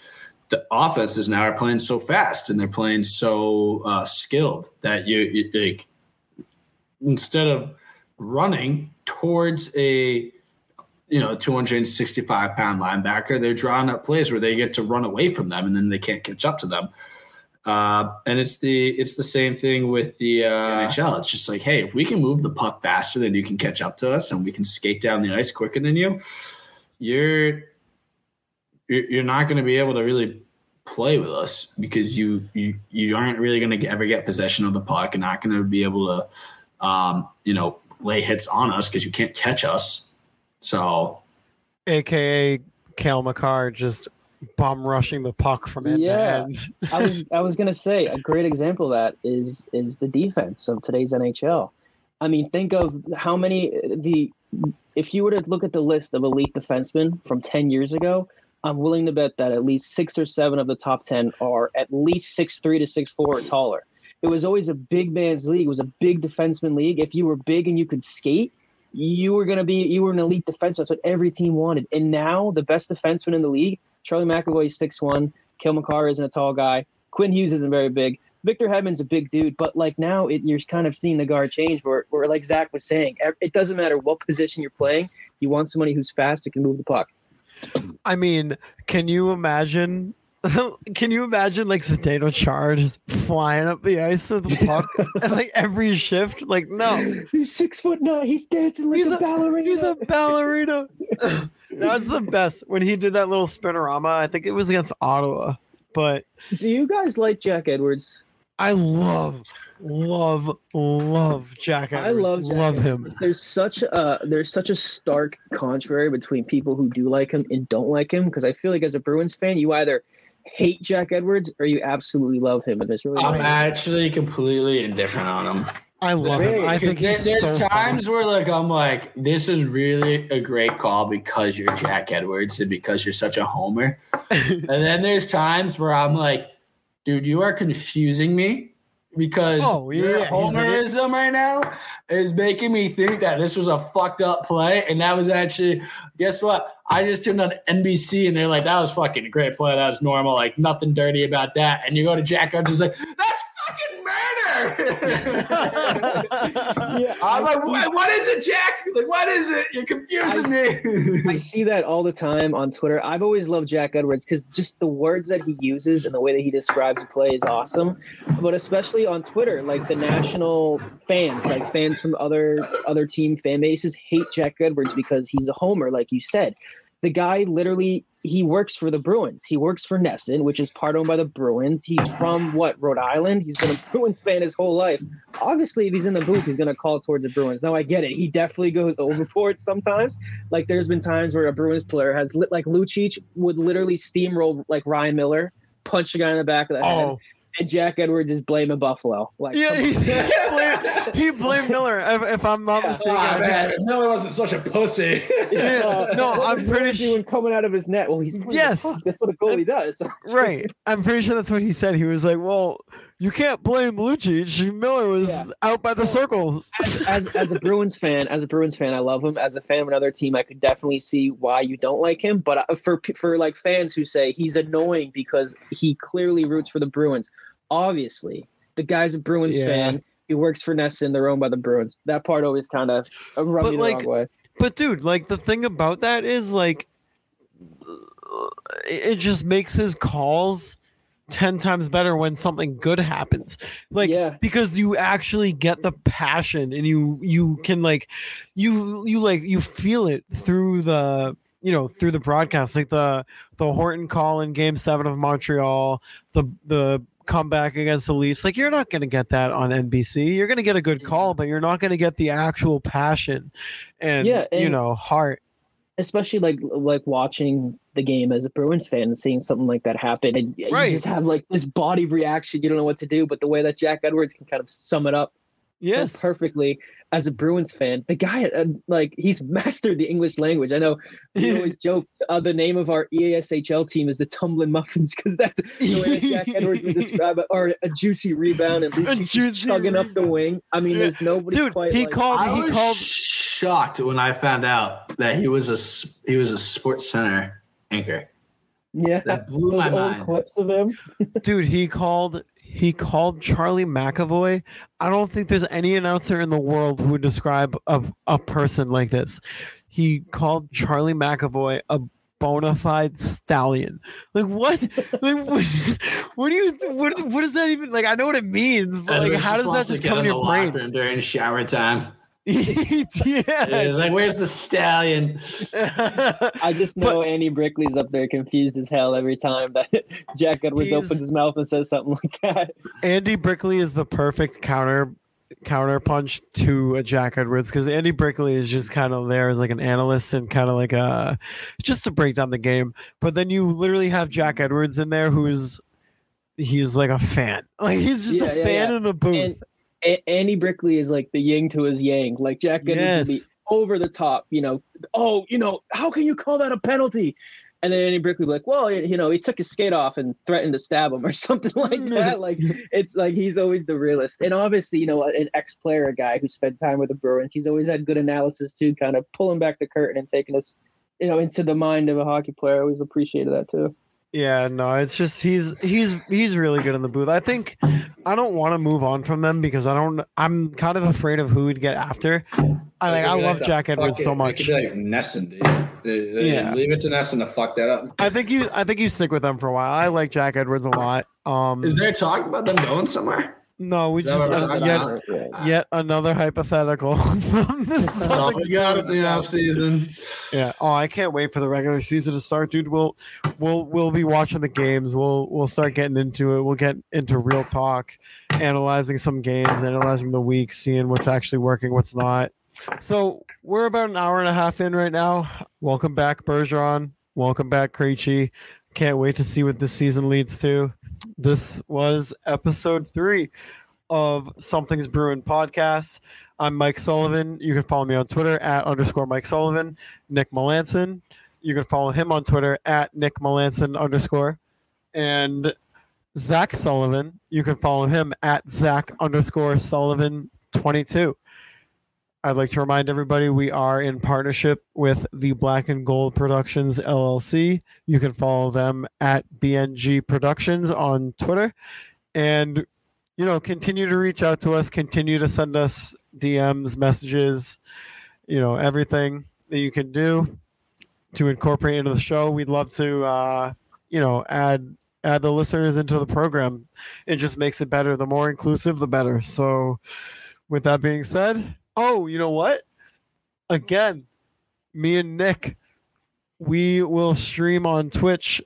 the offenses now are playing so fast and they're playing so uh, skilled that you, you like instead of running towards a you know 265 pound linebacker. They're drawing up plays where they get to run away from them, and then they can't catch up to them. Uh, and it's the it's the same thing with the uh, NHL. It's just like, hey, if we can move the puck faster than you can catch up to us, and we can skate down the ice quicker than you, you're you're, not going to be able to really play with us because you you you aren't really going to ever get possession of the puck and not going to be able to um, you know lay hits on us because you can't catch us. So, AKA Cale Makar just bomb rushing the puck from end Yeah. to end. I was I was gonna say a great example of that is is the defense of today's NHL. I mean, think of how many the if you were to look at the list of elite defensemen from ten years ago, I'm willing to bet that at least six or seven of the top ten are at least six three to six four or taller. It was always a big man's league. It was a big defenseman league. If you were big and you could skate, you were gonna be you were an elite defenseman. That's what every team wanted. And now the best defenseman in the league, Charlie McAvoy is six one. Cale Makar isn't a tall guy. Quinn Hughes isn't very big. Victor Hedman's a big dude, but like now it, you're kind of seeing the guard change where, where, like Zach was saying, it doesn't matter what position you're playing. You want somebody who's fast who can move the puck. I mean, can you imagine? Can you imagine like Zdeno Char just flying up the ice with the puck and like every shift? Like, no, He's six foot nine. He's dancing like He's a, a- ballerina. he's a ballerina. That's the best when he did that little spinorama. I think it was against Ottawa, but Do you guys like Jack Edwards? I love, love, love Jack Edwards. I love Jack love him. There's such a there's such a stark contrary between people who do like him and don't like him because I feel like as a Bruins fan, you either hate Jack Edwards or you absolutely love him, and there's really I'm no- actually completely indifferent on him. I love him. I think There- he's there's so funny. times where like I'm like, this is really a great call because you're Jack Edwards and because you're such a homer. and then there's times where I'm like, dude, you are confusing me because Oh, yeah, homerism right now is making me think that this was a fucked up play. And that was actually, guess what? I just tuned on NBC and they're like, that was fucking a great play. That was normal. Like nothing dirty about that. And you go to Jack it's like, murder. Yeah, I'm I like, what, what is it, Jack? Like, what is it? You're confusing me. I see that all the time on Twitter. I've always loved Jack Edwards because just the words that he uses and the way that he describes a play is awesome. But especially on Twitter, like the national fans, like fans from other other team fan bases, hate Jack Edwards because he's a homer, like you said. The guy literally he works for the Bruins. He works for NESN, which is part owned by the Bruins. He's from what Rhode Island. He's been a Bruins fan his whole life. Obviously, if he's in the booth, he's going to call towards the Bruins. Now I get it. He definitely goes overboard sometimes. Like there's been times where a Bruins player has lit like Lucic would literally steamroll like Ryan Miller, punch the guy in the back of the head, Oh, and Jack Edwards is blaming Buffalo. Like yeah, come he, on. he blamed, he blamed Miller. If, if I'm not Yeah. mistaken, oh, man, Miller wasn't such a pussy. Yeah, no, What I'm was pretty Miller sure. doing coming out of his net. Well, he's Yes. That's what a goalie does. Right. I'm pretty sure that's what he said. He was like, "Well, you can't blame Lucic. Miller was out by the So- circles." as, as as a Bruins fan, as a Bruins fan, I love him. As a fan of another team, I could definitely see why you don't like him. But uh, for for like fans who say he's annoying because he clearly roots for the Bruins, obviously the guy's a Bruins Yeah. fan. He works for NESN. They're owned by the Bruins. That part always kind of rubbed But, me the like, wrong way. But dude, like the thing about that is like it it just makes his calls 10 times better when something good happens. Like Yeah. because you actually get the passion and you you can like you you like you feel it through the you know through the broadcast like the the Horton call in game 7 of Montreal, the the comeback against the Leafs. Like you're not going to get that on NBC. You're going to get a good call, mm-hmm. but you're not going to get the actual passion and, Yeah, you know, heart. especially like like watching the game as a Bruins fan and seeing something like that happen, and Right. you just have like this body reaction. You don't know what to do, but the way that Jack Edwards can kind of sum it up Yes. so perfectly as a Bruins fan. The guy, uh, like, he's mastered the English language. I know we always joke uh, the name of our EASHL team is the Tumbling Muffins because that's the way that Jack Edwards would describe it, or a juicy rebound and Lucic just juicy chugging up the wing. I mean, there's nobody Dude, quite he like called I he was called shocked when I found out that he was a he was a Sports Center anchor. Yeah, That blew my old mind. clips of him. dude, he called he called Charlie McAvoy. I don't think there's any announcer in the world who would describe a, a person like this. he called Charlie McAvoy a bona fide stallion. Like what? like what, what do you what, what does that even like? I know what it means, but like how does that just come in your brain? during shower time? yeah. He's like, "Where's the stallion?" I just know Andy Brickley's up there confused as hell every time that Jack Edwards opens his mouth and says something like that. Andy Brickley is the perfect counter counter punch to a Jack Edwards because Andy Brickley is just kind of there as like an analyst and kind of like a just to break down the game. But then you literally have Jack Edwards in there who's he's like a fan. Like he's just Yeah, a yeah, fan yeah. in the booth. And A- Andy Brickley is like the yin to his yang. Like Jack would Yes. be over the top, you know. Oh, you know, how can you call that a penalty? And then Andy Brickley like, well, you know, he took his skate off and threatened to stab him or something like mm. that. Like it's like he's always the realist. And obviously, you know, an ex-player, a guy who spent time with the Bruins, he's always had good analysis too, kind of pulling back the curtain and taking us, you know, into the mind of a hockey player. I always appreciated that too. Yeah, no, it's just he's he's he's really good in the booth. I think I don't want to move on from them because I don't. I'm kind of afraid of who we'd get after. I like I love the Jack Edwards fucking- so it much. could be like NESN, dude. Yeah. Leave it to NESN to fuck that up. I think you I think you stick with them for a while. I like Jack Edwards a lot. Um, Is there talk about them going somewhere? No, we that just uh, yet yet another hypothetical from the all Celtics we got in the off season. Yeah. Oh, I can't wait for the regular season to start, dude. We'll we'll we'll be watching the games. We'll we'll start getting into it. We'll get into real talk, analyzing some games, analyzing the week, seeing what's actually working, what's not. So we're about an hour and a half in right now. Welcome back, Bergeron. Welcome back, Krejci. Can't wait to see what this season leads to. This was episode three of Something's Bruin podcast. I'm Mike Sullivan. You can follow me on Twitter at underscore Mike Sullivan. Nick Melanson. You can follow him on Twitter at Nick Melanson underscore. And Zach Sullivan. You can follow him at Zach underscore Sullivan 22. I'd like to remind everybody we are in partnership with the Black and Gold Productions LLC. You can follow them at BNG Productions on Twitter. And, you know, continue to reach out to us, continue to send us DMs, messages, you know, everything that you can do to incorporate into the show. We'd love to, uh, you know, add add the listeners into the program. It just makes it better. The more inclusive, the better. So, with that being said, oh, you know what? Again, me and Nick, we will stream on Twitch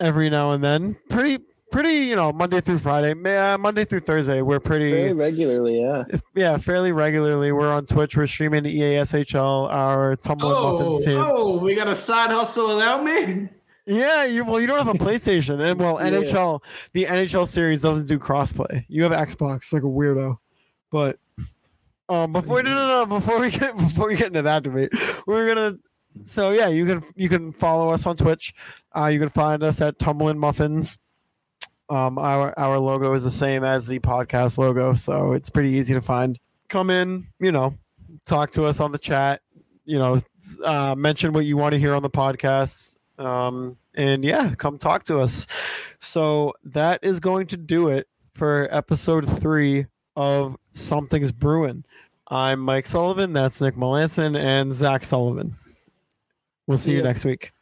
every now and then. Pretty, pretty, you know, Monday through Friday, uh, Monday through Thursday. We're pretty regularly, yeah. yeah, fairly regularly. We're on Twitch. We're streaming EASHL, our Tumbling Muffins Oh, team. oh, we got a side hustle without me. Yeah, you well, you don't have a PlayStation, and well, Yeah. NHL, the NHL series doesn't do crossplay. You have Xbox, like a weirdo. But um, before no, no, no, before we get before we get into that debate, we're gonna. So yeah, you can you can follow us on Twitch. Uh, you can find us at Tumbling Muffins. Um, our our logo is the same as the podcast logo, so it's pretty easy to find. Come in, you know, talk to us on the chat. You know, uh, mention what you want to hear on the podcast. Um, and yeah, come talk to us. So that is going to do it for episode three of Something's Bruin. I'm Mike Sullivan. That's Nick Melanson and Zach Sullivan. We'll see you next week.